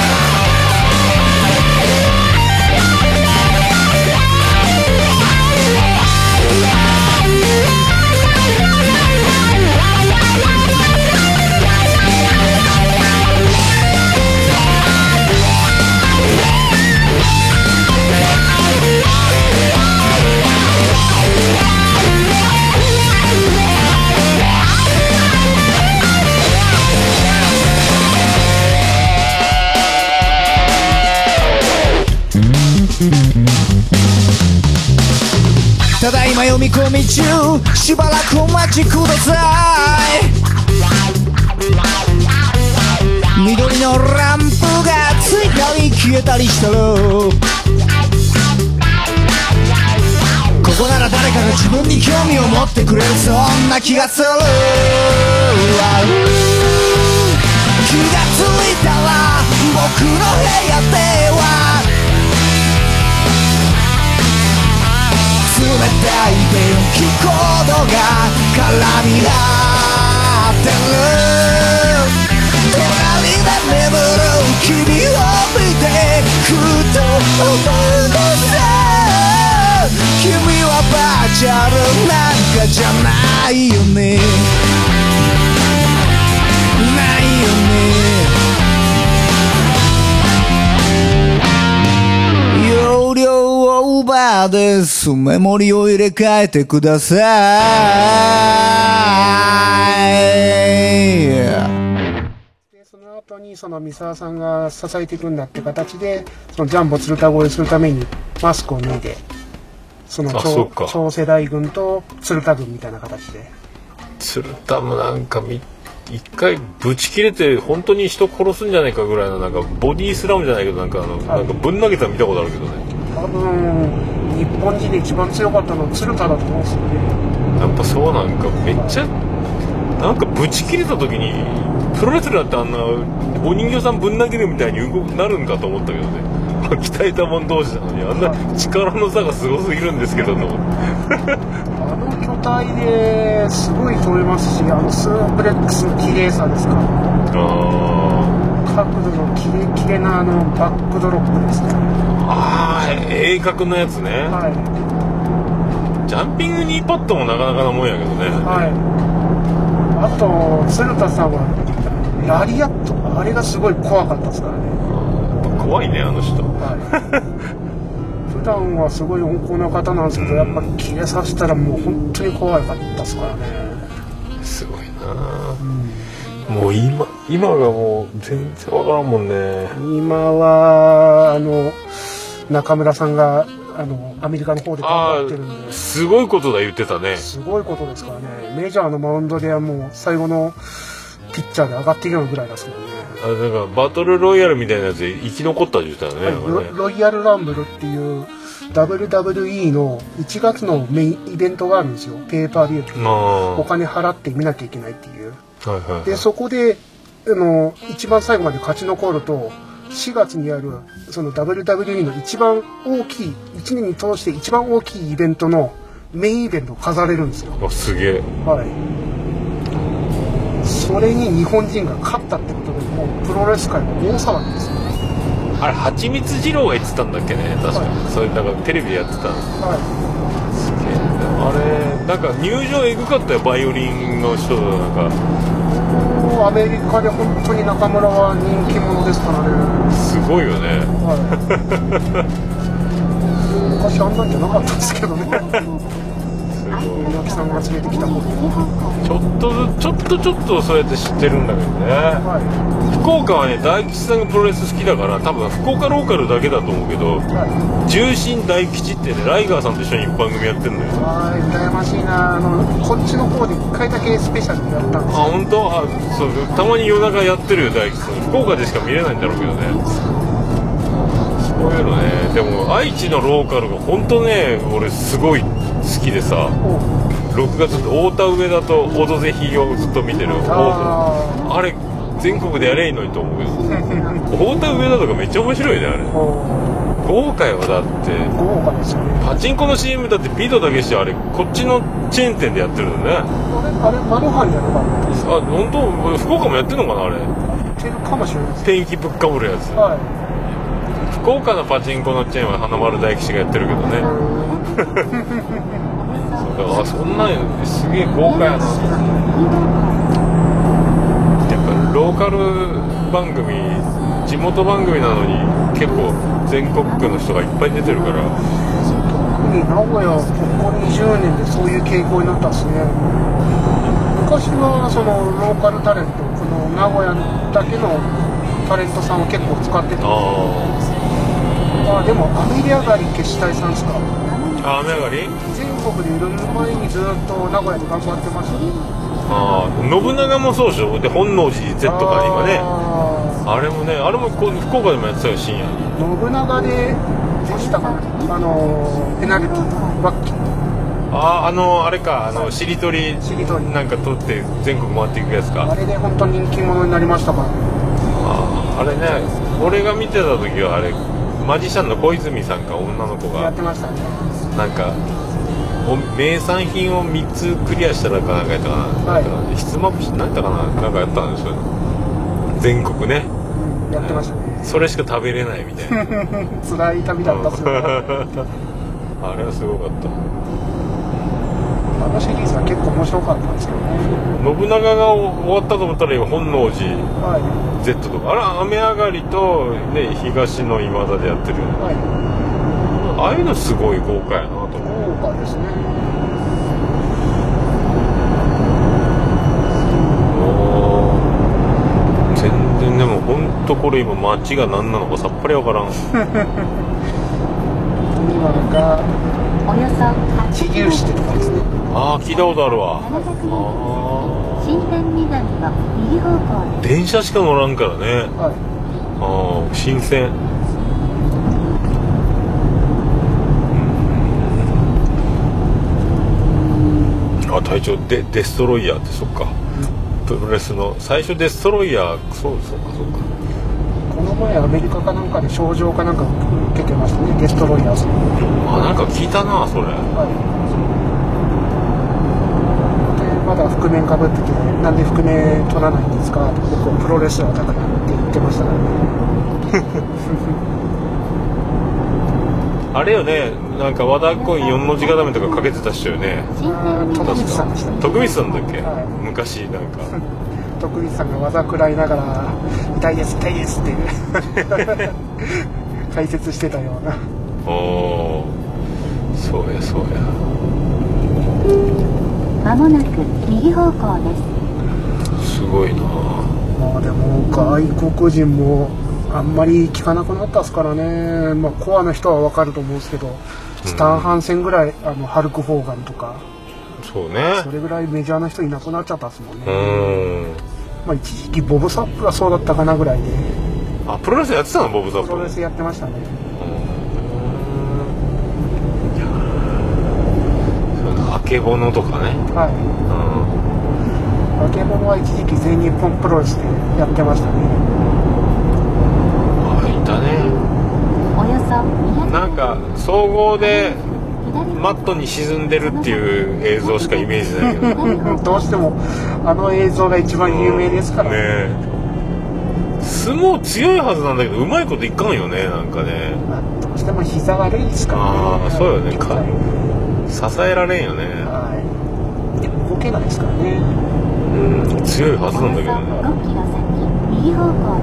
込み中しばらくお待ちください。緑のランプがついたり消えたりしたらここなら誰かが自分に興味を持ってくれるそんな気がする。気がついたら僕の部屋ではたい電気コードが絡み合ってる。隣で眠る君を見てふと思うのさ君はバーチャルなんかじゃないよね。ないよね。オーバーです。メモリを入れ替えてください。でその後にその三沢さんが支えていくんだって形でそのジャンボ鶴田越えするためにマスクを脱いでその超世代軍と鶴田軍みたいな形で。鶴田もなんかみ一回ブチ切れて本当に人殺すんじゃないかぐらいのなんかボディースラムじゃないけどなんかあの、なんかぶん投げたの見たことあるけどね多分日本人で一番強かったのは鶴田だと思うんですよね。やっぱそうなんかめっちゃなんかブチ切れた時にプロレスラーってあんなお人形さんぶん投げるみたいに動くなるんかと思ったけどね。鍛えたもん同士なのにあんな力の差がすごすぎるんですけどと思って。あの巨体ですごい飛べますしあのスープレックスの綺麗さですかあ角度のキレキレなあのバックドロップですね。ーあー鋭角のやつね。はい。ジャンピングニーパッドもなかなかなもんやけどね、はい。あと鶴田さんはラリアット。あれがすごい怖かったですからね。怖いねあの人。はい。普段はすごい温厚な方なんですけどやっぱり切れさせたらもう本当に怖かったですからね。すごいなもう今今がもう全然わからんもんね。今はあの中村さんがあのアメリカの方で頑あ張ってるんで。あすごいことだ言ってたね。すごいことですからね。メジャーのマウンドではもう最後のピッチャーで上がっていくようなぐらいですけどね。あだからバトルロイヤルみたいなやつで生き残ったって言ってたよね,、はいロロイヤルランブルっていう WWE の1月のメインイベントがあるんですよ。ペーパービューあお金払って見なきゃいけないっていう。あはいはいはい。でそこであの一番最後まで勝ち残ると4月にあるその WWE の一番大きい1年に通して一番大きいイベントのメインイベントを飾れるんですよ。あすげえ。はい。それに日本人が勝ったってことでもうプロレス界も大騒ぎですよ。あれ蜂蜜二郎が言ってたんだっけね。確か、はい。それなんかテレビでやってたの。はすげえ。あれなんか入場エグかったよ。バイオリンの人なんかアメリカで本当に中村は人気者ですからね。すごいよね。はい。昔あんなんじゃなかったんですけどね 木さんが連れてきた頃ちょっとずちょっとちょっとそうやって知ってるんだけどね。は福岡はね大吉さんがプロレス好きだから多分福岡ローカルだけだと思うけどいはい重心大吉ってねライガーさんと一緒に番組やってんのよ。はい羨ましいな。あのこっちの方で1回だけスペシャルでやったんですあ本当？あそう。たまに夜中やってるよ大吉さん。福岡でしか見れないんだろうけどね。そういうのね。でも愛知のローカルが本当ね俺すごい好きでさお6月太田上田と「オドぜひ」をずっと見てるああれ全国でやればいいのにと思うけど太田上田とかめっちゃ面白いねあれ。お豪華よだって。豪華ですよね。パチンコの CM だってピドだけしてあれこっちのチェーン店でやってるのね。あれあれマルハンじゃなかったですあ本当？福岡もやってんのかなあれ？ってるかもしれない天気ぶっかぶるやつ。はい福岡のパチンコのチェーンは花丸大吉がやってるけどね。そう あそんなんすげえ豪華やな。やっぱローカル番組地元番組なのに結構全国区の人がいっぱい出てるから。特に名古屋ここ20年でそういう傾向になったんですね。昔はそのローカルタレントこの名古屋だけのタレントさんを結構使っててああでもアメリアガリ消し隊さんですか？あ雨上がり？全国でいろいろ前にずっと名古屋で頑張ってましたねああ信長もそうでしょ？で本能寺 Z か今ねああれもねあれもこう福岡でもやってたよ深夜に。ー信長ででしたか？ねあのペナルティーバッキあああのあれかあのしりとりなんか取って全国回っていくやつか。あれで本当に人気者になりましたか？らあああれね俺が見てた時はあれマジシャンの小泉さんか女の子やがってましたね。なんかお名産品を3つクリアしたらかなんかやったかな,、はい。なんかひつまぶし何やったかななんかやったんですよ全国ね。やってましたね。それしか食べれないみたいな。辛い旅だったっすよ あれはすごかったあのシリーズは結構面白かったんですけどね。信長が終わったと思ったら今本能寺はい。Z とか。あれ雨上がりと、ね、東の今田でやってるはい。ああいうのすごい豪華やなと思う豪華ですねおー。全然でも本当これ今街が何なのかさっぱりわからん。今がおよそ地牛市ってとこですねああ聞いたことあるわ。700メートルあ新天南の右方向ー電車しか乗らんからね。はい。ああ新鮮。うん。あ隊長デデストロイヤーってそっか。プロレスの最初デストロイヤーそうそうかそうか。この前アメリカかなんかで症状かなんか受けてましたねデストロイヤーズ。あなんか聞いたなそれ。はい。でまだ覆面かぶっててなんで覆面取らないんですか？僕はプロレスラーだからって言ってましたからね。あれよねなんか和田コイン4の字固めとかかけてた人よね。徳南光さんでしたね。徳光さんだっけ、はい。昔なんか。徳光さんが技食らいながら「痛いです痛いです」って 解説してたような。おおそうやそうやまもなく右方向です。すごいな。まあでも外国人もあんまり聞かなくなったっすからね、まあ、コアな人は分かると思うんですけどスタンハンセンぐらいあのハルク・ホーガンとかそうね。それぐらいメジャーな人いなくなっちゃったっすもんうね、まあ、一時期ボブ・サップがそうだったかなぐらいで。あプロレスやってたのボブ・ザップ。プロレスやってましたねあけぼのとかね。はい。うん。化け物は一時期全日本プロレスでやってましたね。あいたね。およそ200なんか総合で左マットに沈んでるっていう映像しかイメージないけど どうしてもあの映像が一番有名ですから。ねえ。相撲強いはずなんだけどうまいこといかんよねなんかね。まあどうしても膝悪いですからねあーそうよね支えられんよね。はい。動けないですからね。うん強いはずなんだけどね。およそ5キロ先右方向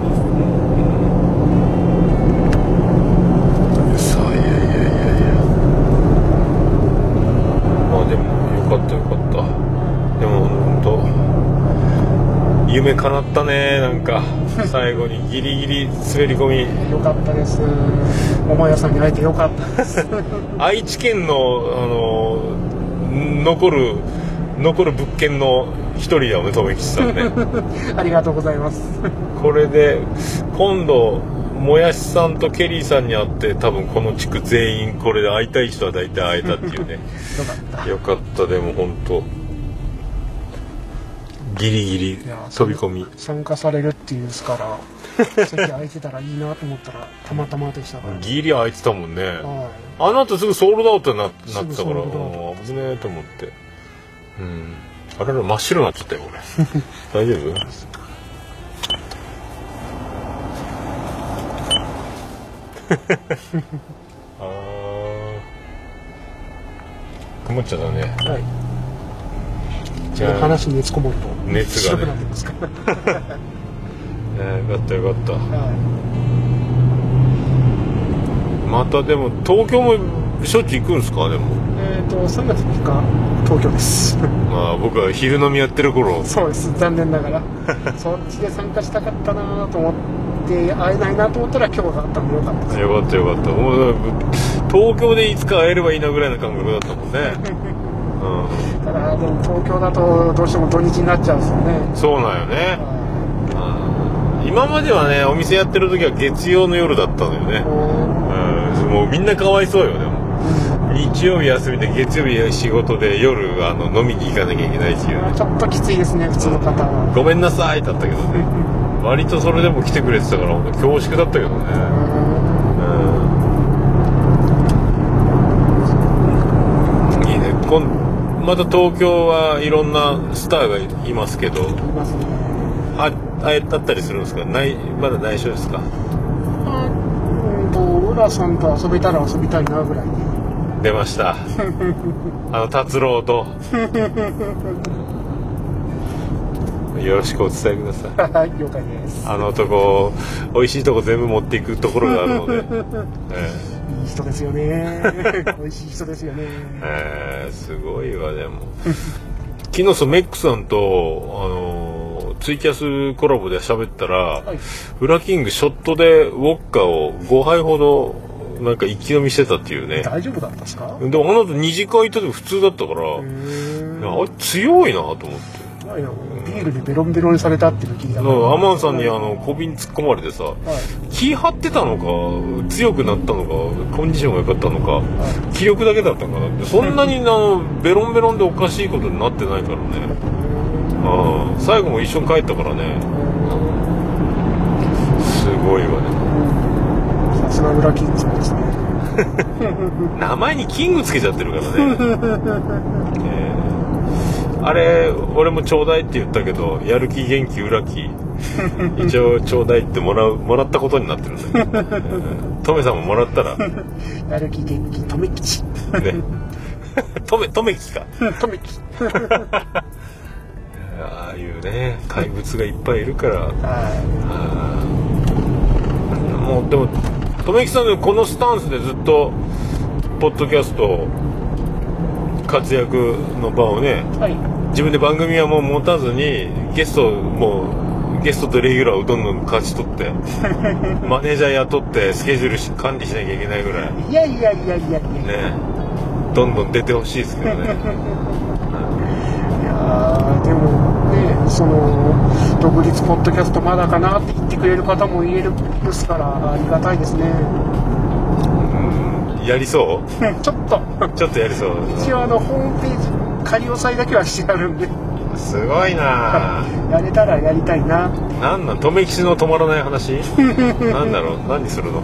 ですさあいやいやいやいやまあでもよかったよかったでも本当夢叶ったねなんか。最後にギリギリ滑り込み。よかったです。桃屋さんに会えてよかったです。愛知県のあの残る残る物件の一人だよね留吉さんね。ありがとうございます。これで今度もやしさんとケリーさんに会って多分この地区全員これで会いたい人は大体会えたっていうね。よかった。よかったでも本当ギリギリ飛び込み。参加されるっていうんですから席空いてたらいいなと思ったらたまたまでしたから、ギリ空いてたもんね。はあの後すぐソールドアウトにななってたから。危ねえと思って。うん。あれら真っ白になっちゃったよ俺 大丈夫？あー。曇っちゃったねい、はい、じゃあ話に熱こもると熱がね。白くなってますから、えーよかったよかった。はまたでも東京もしょっちゅう行くんですか？でも。い、えっ、と3月3日東京です。まあ僕は昼飲みやってる頃。そうです。残念ながら。そっちで参加したかったなと思って会えないなと思ったら今日があったのでよかったです。よかったよかった。もう東京でいつか会えればいいなぐらいの感覚だったもんねただでも東京だとどうしても土日になっちゃうんですよね。うんそうなんよね。はうん。今まではねお店やってる時は月曜の夜だったのよね。うん。もうみんなかわいそうよでも。日曜日休みで月曜日仕事で夜あの飲みに行かなきゃいけないっていうね。うちょっときついですね普通の方は。ごめんなさいだったけどね。割とそれでも来てくれてたから本当恐縮だったけどね。うん。いいね。今また東京はいろんなスターがいますけど。いますね。ああえだったりするんですか？ないまだ内緒ですか？まあうんと浦さんと遊べたら遊びたいなぐらい。出ました。あの達郎と。よろしくお伝えください。はい了解です。あの男美味しいとこ全部持っていくところがあるので、えいい人ですよね。美味しい人ですよね。ええーすごいわでも。昨日そのメックさんとあのーツイキャスコラボで喋ったら、はい。フラキングショットでウォッカを5杯ほどなんか一気飲みしてたっていうね。大丈夫だったんですか？でもあの後2次会行った時普通だったから、あれ強いなと思って。まあいやビールでベロンベロンにされたっていうの聞いた。だからアマンさんにあの小瓶突っ込まれてさはい。気張ってたのか強くなったのかコンディションが良かったのか気力だけだったのかなってそんなにあのベロンベロンでおかしいことになってないからね。ああ最後も一緒に帰ったからね。すごいわね。さすが裏キンですね。名前にキングつけちゃってるからね、え ーあれ俺もちょうだいって言ったけどやる気元気裏気。一応ちょうだいってもらうもらったことになってるんだけど、え ートメさんももらったら。ねやる気元気。留吉。トメトメキか。留吉ああいうね怪物がいっぱいいるから。もうでも留吉さんねこのスタンスでずっとポッドキャスト活躍の場をねいはい。自分で番組はもう持たずにゲストもうゲストとレギュラーをどんどん勝ち取って マネージャー雇ってスケジュールし管理しなきゃいけないぐらい。いやいやいやいやいや。ね。どんどん出てほしいですけどね。いやーでもねその独立ポッドキャストまだかなって言ってくれる方もいるですからありがたいですね。うんやりそ ちょっと。うちょっとやりそう。一応あのホームページ仮押さえだけはしてあるんで。すごいな。やれたらやりたいな。なんなん？留吉の止まらない話？なんだろう？何するの？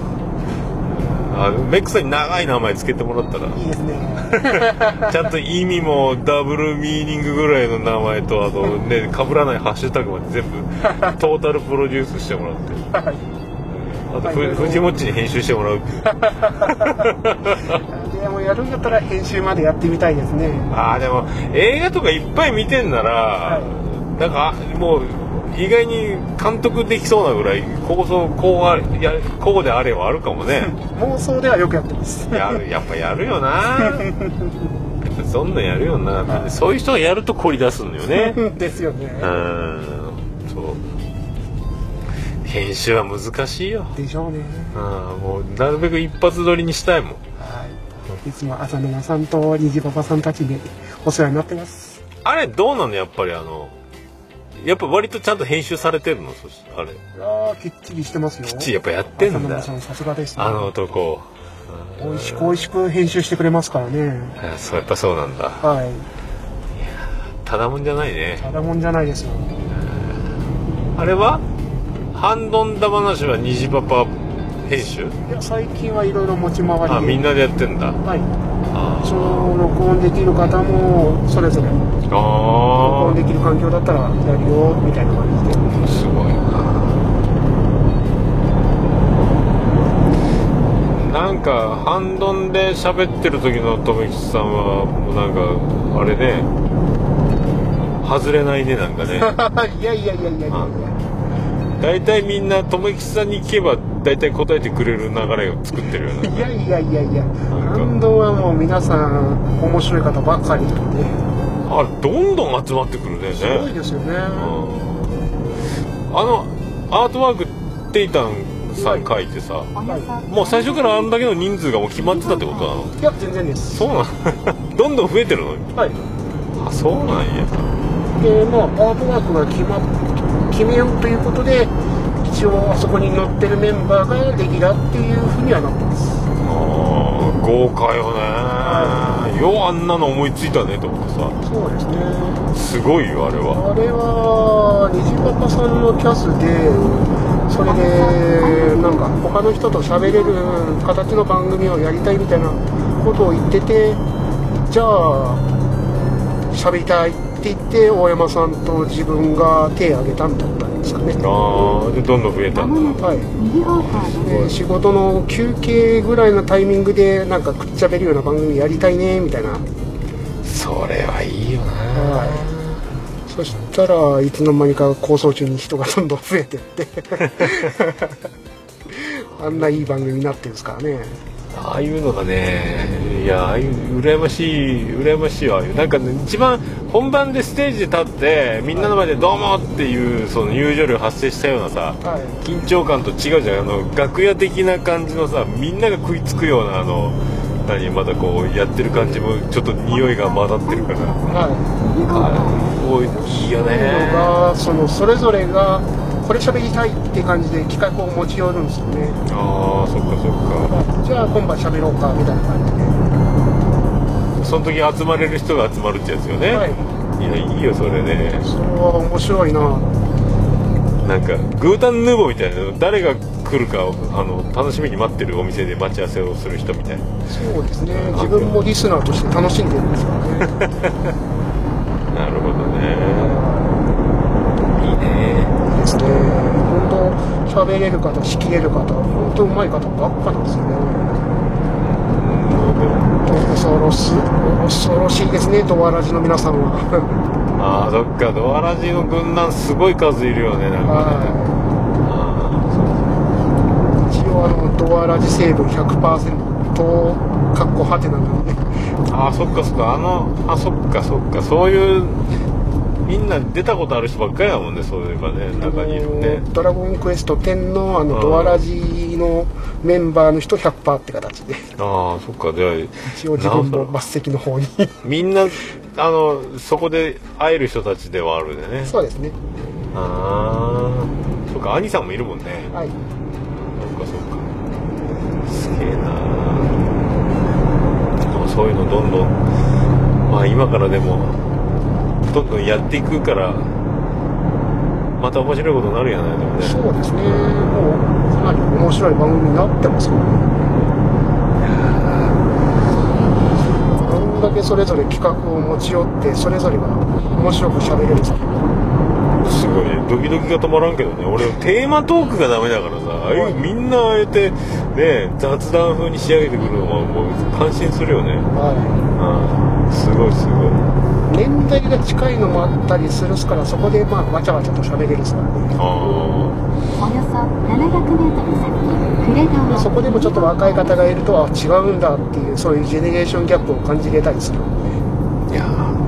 あメックさんに長い名前つけてもらったら。いいですね。ちゃんと意味もダブルミーニングぐらいの名前とあのね被らないハッシュタグまで全部トータルプロデュースしてもらって。はいあとふ藤もっちに編集してもらう。っていうでもやるんだったら編集までやってみたいですね。ああでも映画とかいっぱい見てんなら、なんかあもう意外に監督できそうなぐらい構想こうあやこうであれはあるかもね。妄想ではよくやってます。やるやっぱやるよな。やっぱどんどんやるよな。って、そういう人がやると凝り出すんだよね。ですよね。うん編集は難しいよ。でしょうね。うんもうなるべく一発撮りにしたいもん。はい。いつも浅沼さんと虹パパさんたちにお世話になってます。あれどうなのやっぱりあのやっぱ割とちゃんと編集されてるの？そしあれ。ああきっちりしてますよ。きっちりやっぱやってんだ。浅沼さんさすがですね。あの男。美味しく美味しく編集してくれますからね。あそうやっぱそうなんだ。はい。ただもんじゃないね。ただもんじゃないですよ。あれは？ハンドンダ話は虹パパ編集？いや最近はいろいろ持ち回りで。あみんなでやってんだ。はい。あその録音できる方もそれぞれ。録あ音できる環境だったらやるよみたいな感じで。すごいな。なんかハンドンで喋ってる時の留吉さんはもうなんかあれね。外れないねなんかね。いやいやいやいやいやいや大体みんな留吉さんに聞けば大体答えてくれる流れを作ってるような。いやいやいやいや。か。感動はもう皆さん面白い方ばっかりなんであれどんどん集まってくるね。すごいですよね。うん。あのアートワークテイタンさん書いてさもう最初からあんだけの人数がもう決まってたってことなの？いや全然です。そうなん どんどん増えてるの？はい。あそうなんや。でまあアートワークが決まっ決めようということで一応あそこに載ってるメンバーがレギュラーっていうふうにはなってます。あー豪華よね。ようあんなの思いついたねと思ってさ。そうですね。すごいよあれは。あれは虹パパさんのキャスでそれでなんか他の人と喋れる形の番組をやりたいみたいなことを言っててじゃあ喋りたい。って言って大山さんと自分が手を挙げたんだったんですかね。ああでどんどん増えたんだ。はい。右方向ですで仕事の休憩ぐらいのタイミングでなんかくっちゃべるような番組やりたいねみたいな。それはいいよな。はいそしたらいつの間にか構想中に人がどんどん増えてって。あんないい番組になってるんですからねああいうのがねいやああいう羨ましい羨ましいわなんか、ね、一番本番でステージで立ってみんなの前で「どうも!」っていうその入場料発生したようなさはい。緊張感と違うじゃん。あの楽屋的な感じのさみんなが食いつくようなあの何まだこうやってる感じもちょっと匂いが混ざってるから。はい。いいいよねそのそれぞれがこれ喋りたいって感じで企画を持ち寄るんですよね。ああそっかそっか。じゃあ今晩喋ろうかみたいな感じで。その時集まれる人が集まるってやつよね、はい。いやいいよそれね。それは面白いななんかグータンヌーボーみたいなの誰が来るかをあの楽しみに待ってるお店で待ち合わせをする人みたいな。そうですね。自分もリスナーとして楽しんでるんですからね。なるほどねいいねですね本当喋れる方仕切れる方本当うまい方ばっかなんですよね。恐ろしい恐ろしいですねドアラジの皆さんは。ああそっかドアラジの軍団すごい数いるよねなんかね。一応あのドアラジ成分100%かっこはてなので。ーあーそっかそっか。あのあそっかそっか。そういうみんな出たことある人ばっかりだもんねそういえばね中にいるね。ドラゴンクエスト10のあうん。のドアラジのメンバーの人100%って形で。ああそっか。じゃあ一応自分も末席の方に。みんなあのそこで会える人たちではあるんでね。そうですね。ああそっか兄さんもいるもんね。はい。そっかそっか。すげえなそういうのどんどん。まあ今からでもどんどんやっていくからまた面白いことになるやないでもね。そうですね。もうかなり面白い番組になってますよね。どんだけそれぞれ企画を持ち寄ってそれぞれが面白く喋れるんですごい。ねドキドキが止まらんけどね。俺テーマトークがダメだからさああいうみんなあえてね雑談風に仕上げてくるのはもう感心するよね。はうんすごいすごいい年代が近いのもあったりするっすからそこでまあわちゃわちゃと喋れるっすからね。あおよそ700メートル先そこでもちょっと若い方がいるとあ違うんだっていうそういうジェネレーションギャップを感じれたりするので。あ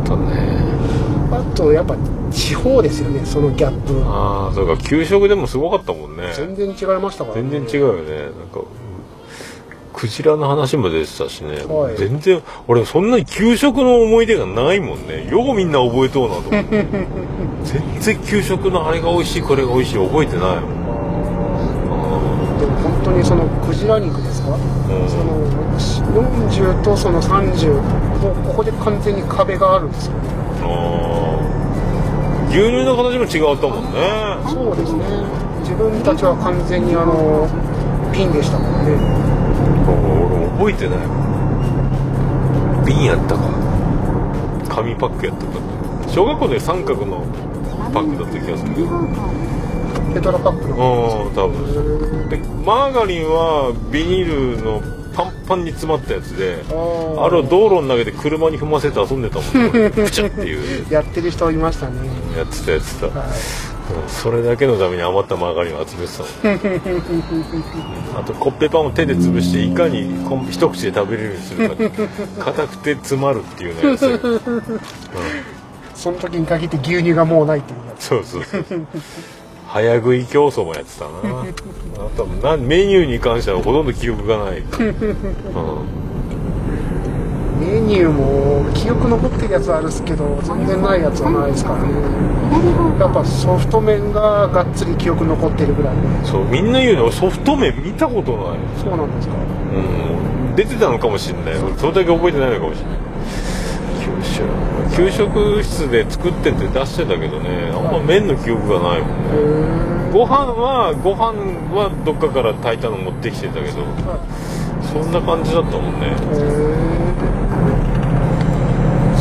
かね。あとやっぱ地方ですよねそのギャップ。ああそうか給食でもすごかったもんね。全然違いましたからね。全然違うよね。なんかクジラの話も出てたしね、はい。全然俺そんなに給食の思い出がないもんね。ようみんな覚えとうなと思って。全然給食のあれが美味しいこれが美味しい覚えてないもん。でも本当にそのクジラ肉ですか、ん。その40とその30もうここで完全に壁があるんですよ。牛乳の形も違ったもんね。そうですね。自分たちは完全にあのピンでしたもんね。俺覚えてない。瓶やったか。紙パックやったか。小学校で三角のパックだった気がする。けどテトラパックの。うん多分。でマーガリンはビニールのパンパンに詰まったやつでああれを道路に投げて車に踏ませて遊んでたもんね。プチャっていう。やってる人いましたね。やってたやってた、はい。うんそれだけのために余ったマーガリンを集めてたもん。う んあとコッペパンを手で潰していかに一口で食べれるようにするか硬くて詰まるっていうのやつ、うん、その時に限って牛乳がもうないっていう。やつそうそうそう。早食い競争もやってたな。あとメニューに関してはほとんど記憶がない、うん、メニューも記憶残ってるやつあるっすけど全然ないやつはないですからね。やっぱソフト麺ががっつり記憶残ってるぐらい。でそうみんな言うのソフト麺見たことない、そうなんですか。うん、出てたのかもしれない。俺それだけ覚えてないのかもしれない。給食室で作ってて出してたけどね。あんま麺の記憶がないもんね。へご飯はご飯はどっかから炊いたの持ってきてたけど。そんな感じだったもんねえへそ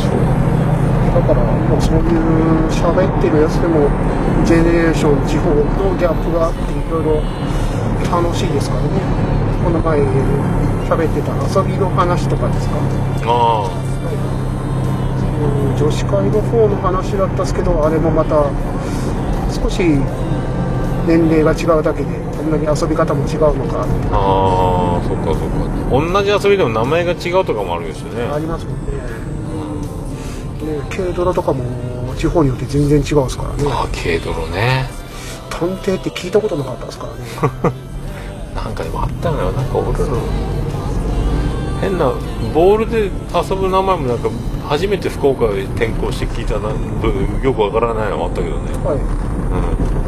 うえだからもうそういう喋ってるやつでもジェネレーション地方のギャップがあっていろいろ楽しいですからね。この前喋ってた遊びの話とかですか？あうん女子会の方の話だったんですけどあれもまた少し年齢が違うだけでこんなに遊び方も違うのか。ああーそっかそっか。同じ遊びでも名前が違うとかもあるですよね。ありますもんねね軽泥とかも地方によって全然違うんですからね。あー軽泥ね。探偵って聞いたことなかったですからね。なんかでもあったのよなんか俺らの変なボールで遊ぶ名前もなんか初めて福岡へ転校して聞いたなよくわからないのもあったけどね。はい。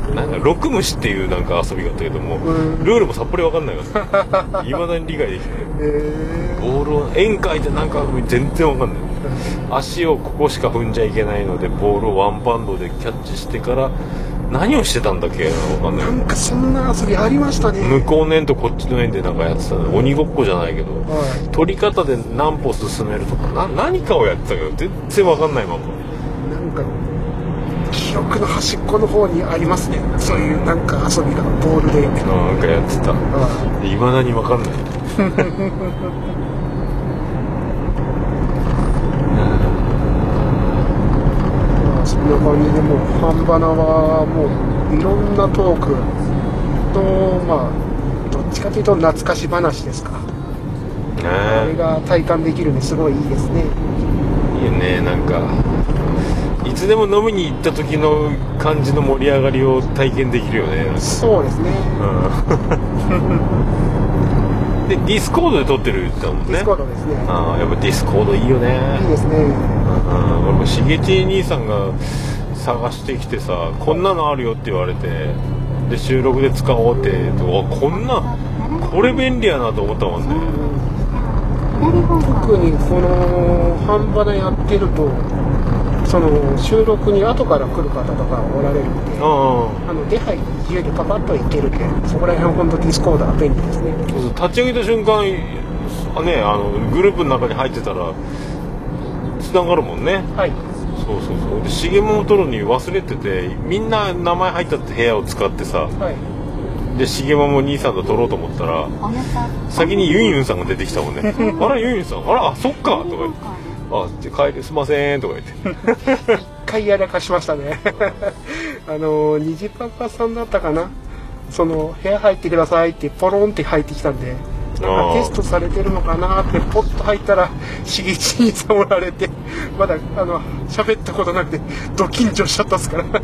うん。なんか六虫っていうなんか遊びがあったけどもうん。ルールもさっぱりわかんないから いまだに理解できないえボールを円描いてなんか全然わかんない足をここしか踏んじゃいけないのでボールをワンバンドでキャッチしてから何をしてたんだっけ？わかんー、ない。なんかそんな遊びありましたね。向こうの円とこっちの円でなんかやってたね鬼ごっこじゃないけどは取り方で何歩進めるとかな何かをやってたけど全然わかんないまま。いなんか記憶の端っこの方にありますね。そういうなんか遊びがボールで。なんかやってた。はい。まだにわかんない まあそんな感じでもう半ばなはもういろんなトーク。とまあどっちかというと懐かし話ですか。あれねが体感できるんですごいいいですね。いいよね。なんかいつでも飲みに行った時の感じの盛り上がりを体験できるよね。そうですね。うん。でディスコードで録ってるって言ったもんね。ディスコードですね。ああやっぱディスコードいいよね。いいですねうん俺もしげち兄さんが探してきてさこんなのあるよって言われてで収録で使おうってあこんなこれ便利やなと思ったもんね。特にこの半ばなやってるとその収録に後から来る方とかおられるんでああの出入り自由にパパッといけるんでそこら辺は本当ディスコードは便利ですね。立ち上げた瞬間あねあのグループの中に入ってたら繋がるもんね。はい。そうそうそう。で重桃取るに忘れててみんな名前入ったって部屋を使ってさはい。で重桃兄さんと撮ろうと思ったら先にユンユンさんが出てきたもんね「あらユンユンさん。あらあそっか」とか言って「あじゃあ帰りすいません」とか言って。一回やらかしましたね。あの虹パパさんだったかな。その部屋入ってくださいってポロンって入ってきたんでなんかテストされてるのかなってポッと入ったらしげちにさんおられてまだあの喋ったことなくてド緊張しちゃったっすから。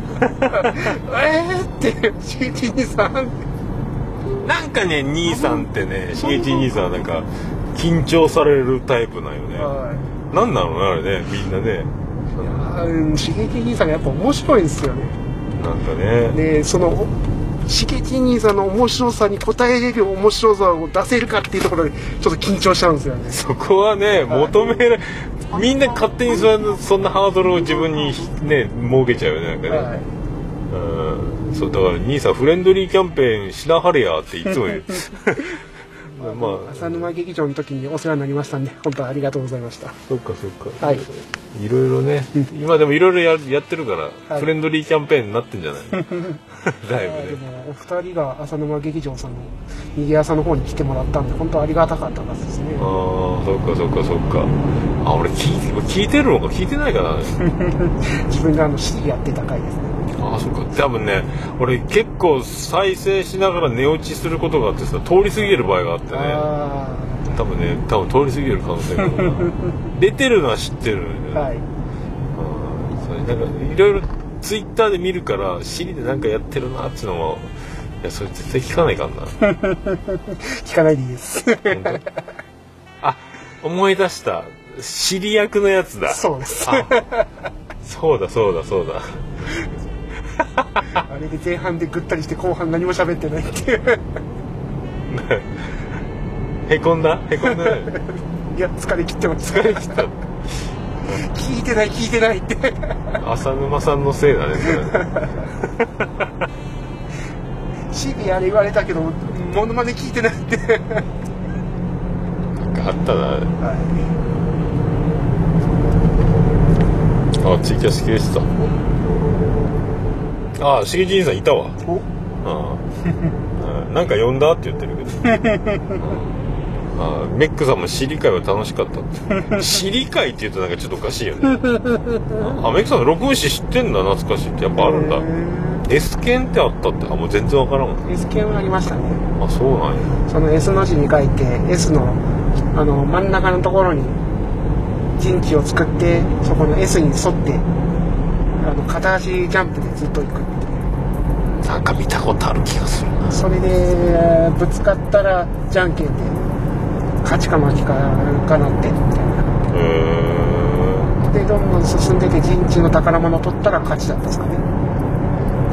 えーってしげちにさん。なんかね兄さんってねしげち兄さんはなんか緊張されるタイプなんよね。はい。なんなのねあれねみんなね。うんしげち兄さんがやっぱ面白いんですよね。なんかね。でそのしげち兄さんの面白さに応えれる面白さを出せるかっていうところでちょっと緊張しちゃうんですよね。そこはね求めらみんな勝手にそそんなハードルを自分にね設けちゃうよねなんかね、はい。うん。そうだから兄さんフレンドリーキャンペーンしなはれやっていつも言う まあ浅沼劇場の時にお世話になりましたんで本当ありがとうございました。そっかそっか。はい。いろいろね。今でもいろいろややってるから、はい。フレンドリーキャンペーンになってんじゃないだ いぶでねもお二人が浅沼劇場さんのにぎやさの方に来てもらったんで本当ありがたかったですね。ああそっかそっかそっか。あ俺聞いて聞いてるのか聞いてないかな。自分があの CD やってた回ですねああそっか。多分ね俺結構再生しながら寝落ちすることがあってさ通り過ぎる場合があってね。あ多分ね多分通り過ぎる可能性があるな。出てるのは知ってるね。あはい。うんそれなんかいろいろツイッターで見るからシリでなんかやってるなっていうのもいやそれ絶対聞かないかんな。聞かないでいいです。あ思い出した。知り役のやつだ。そうです。あそうだそうだそうだあれで前半でぐったりして後半何も喋ってないっていうへこんだ？へこんだね。いや疲れ切ってます。疲れ切った聞いてない聞いてないって。浅沼さんのせいだね。それ CD あれ言われたけどモノマネ聞いてないって。なんかあったな。はあツイキャス消してたあしげち兄さんいたわ。いおああなんか呼んだって言ってるけど。ああメックさんも知り会は楽しかったって。知り会って言うとなんかちょっとおかしいよね。あメックさん録音師知ってんだ懐かしいってやっぱあるんだ。S 剣ってあったって。あもう全然わからん。わ S 系はありましたね。あそうなんや。その S の字に書いて S のあの真ん中のところに陣地を作ってそこの S に沿ってあの片足ジャンプでずっと行くっていう。なんか見たことある気がするな。それでぶつかったらじゃんけんで勝ちか負けかかなってみたいな。へでどんどん進んでて陣地の宝物を取ったら勝ちだったんですかね。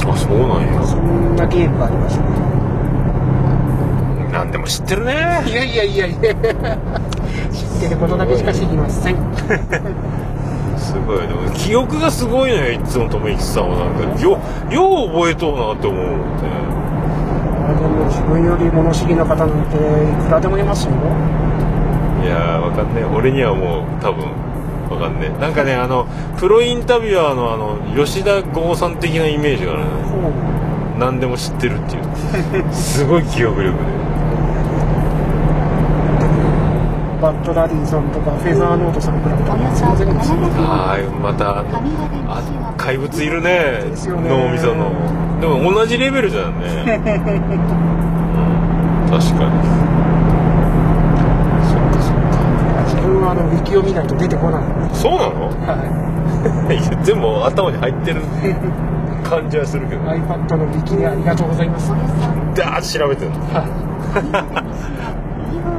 えあそうなんや。そんなゲームがありましたね。なんでも知ってるね。いやいやいやいや。知ってることだけしか知りません すごい。でも記憶がすごいのよいつも友一さんは。なんかよよう覚えとうなって思うもんね。あでも自分より物知りな方なんていくらでもいますよ。いやーわかんねえ。俺にはもう多分わかんねえ。なんかねあのプロインタビュアーのあの吉田剛さん的なイメージがあるね何でも知ってるっていう。すごい記憶力でバッドダディさんとかフェザーノートさん比べたらおよそ全然ですよああまたあ怪物いるね。脳みその。でも同じレベルじゃんね、うん、確かに。そっかそっか自分はあのウィキを見ないと出てこない。そうなの？はい。や 全部頭に入ってる感じはするけど。iPad のキでありがとうございます。およそダー調べてるの。右方向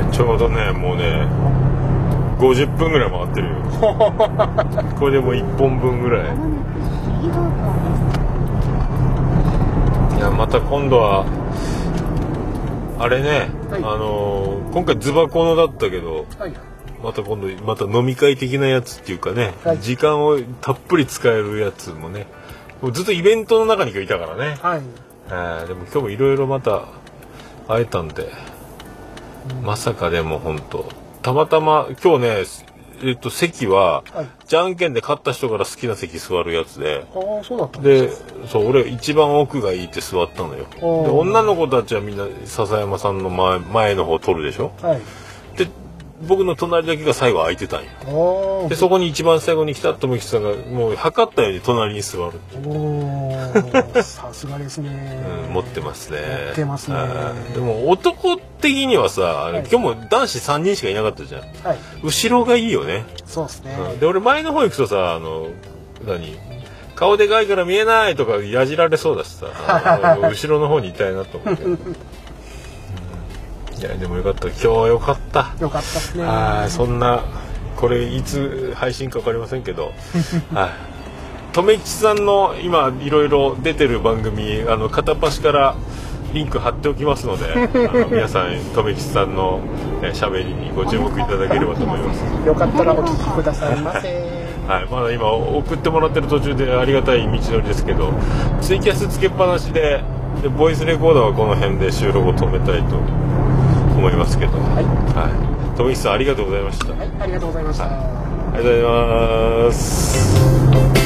ですちょうどねもうね50分ぐらい回ってるよ。これでもう1本分ぐらい。いやまた今度はあれね、はい。あのー今回ズバコのだったけどはい。また今度また飲み会的なやつっていうかね、はい。時間をたっぷり使えるやつもねもうずっとイベントの中に今日いたからね、はい。えーでも今日もいろいろまた会えたんで、まさかでも本当。たまたま今日ねえっと席は、はい。じゃんけんで勝った人から好きな席座るやつで。ああそうだったんででそう俺一番奥がいいって座ったのよ。で女の子たちはみんな笹山さんの前前の方取るでしょ？はい。で僕の隣だけが最後空いてたんよおでそこに一番最後に来た友吉さんがもう測ったように隣に座る、おー。さすがですね、うん、持ってますね。持ってますね。はい。でも男的にはさ、い。今日も男子3人しかいなかったじゃん。はい。後ろがいいよね、そうですね、うん。で俺前の方行くとさあの何？顔でかいから見えないとかやじられそうだしさ。後ろの方にいたいなと思って、うんいやでもよかった。今日はよかった。よかったですね。はい。そんなこれいつ配信か分かりませんけど。はい。留吉さんの今いろいろ出てる番組あの片っ端からリンク貼っておきますので あの皆さん留吉さんのえー喋りにご注目いただければと思います。よかったらお聞きくださいませ。はい、まだ今送ってもらってる途中でありがたい道のりですけどツイキャスつけっぱなしででボイスレコーダーはこの辺で収録を止めたいと思いますけど、はい。はい、富木さんありがとうございました、はいありがとうございました、ありがとうございます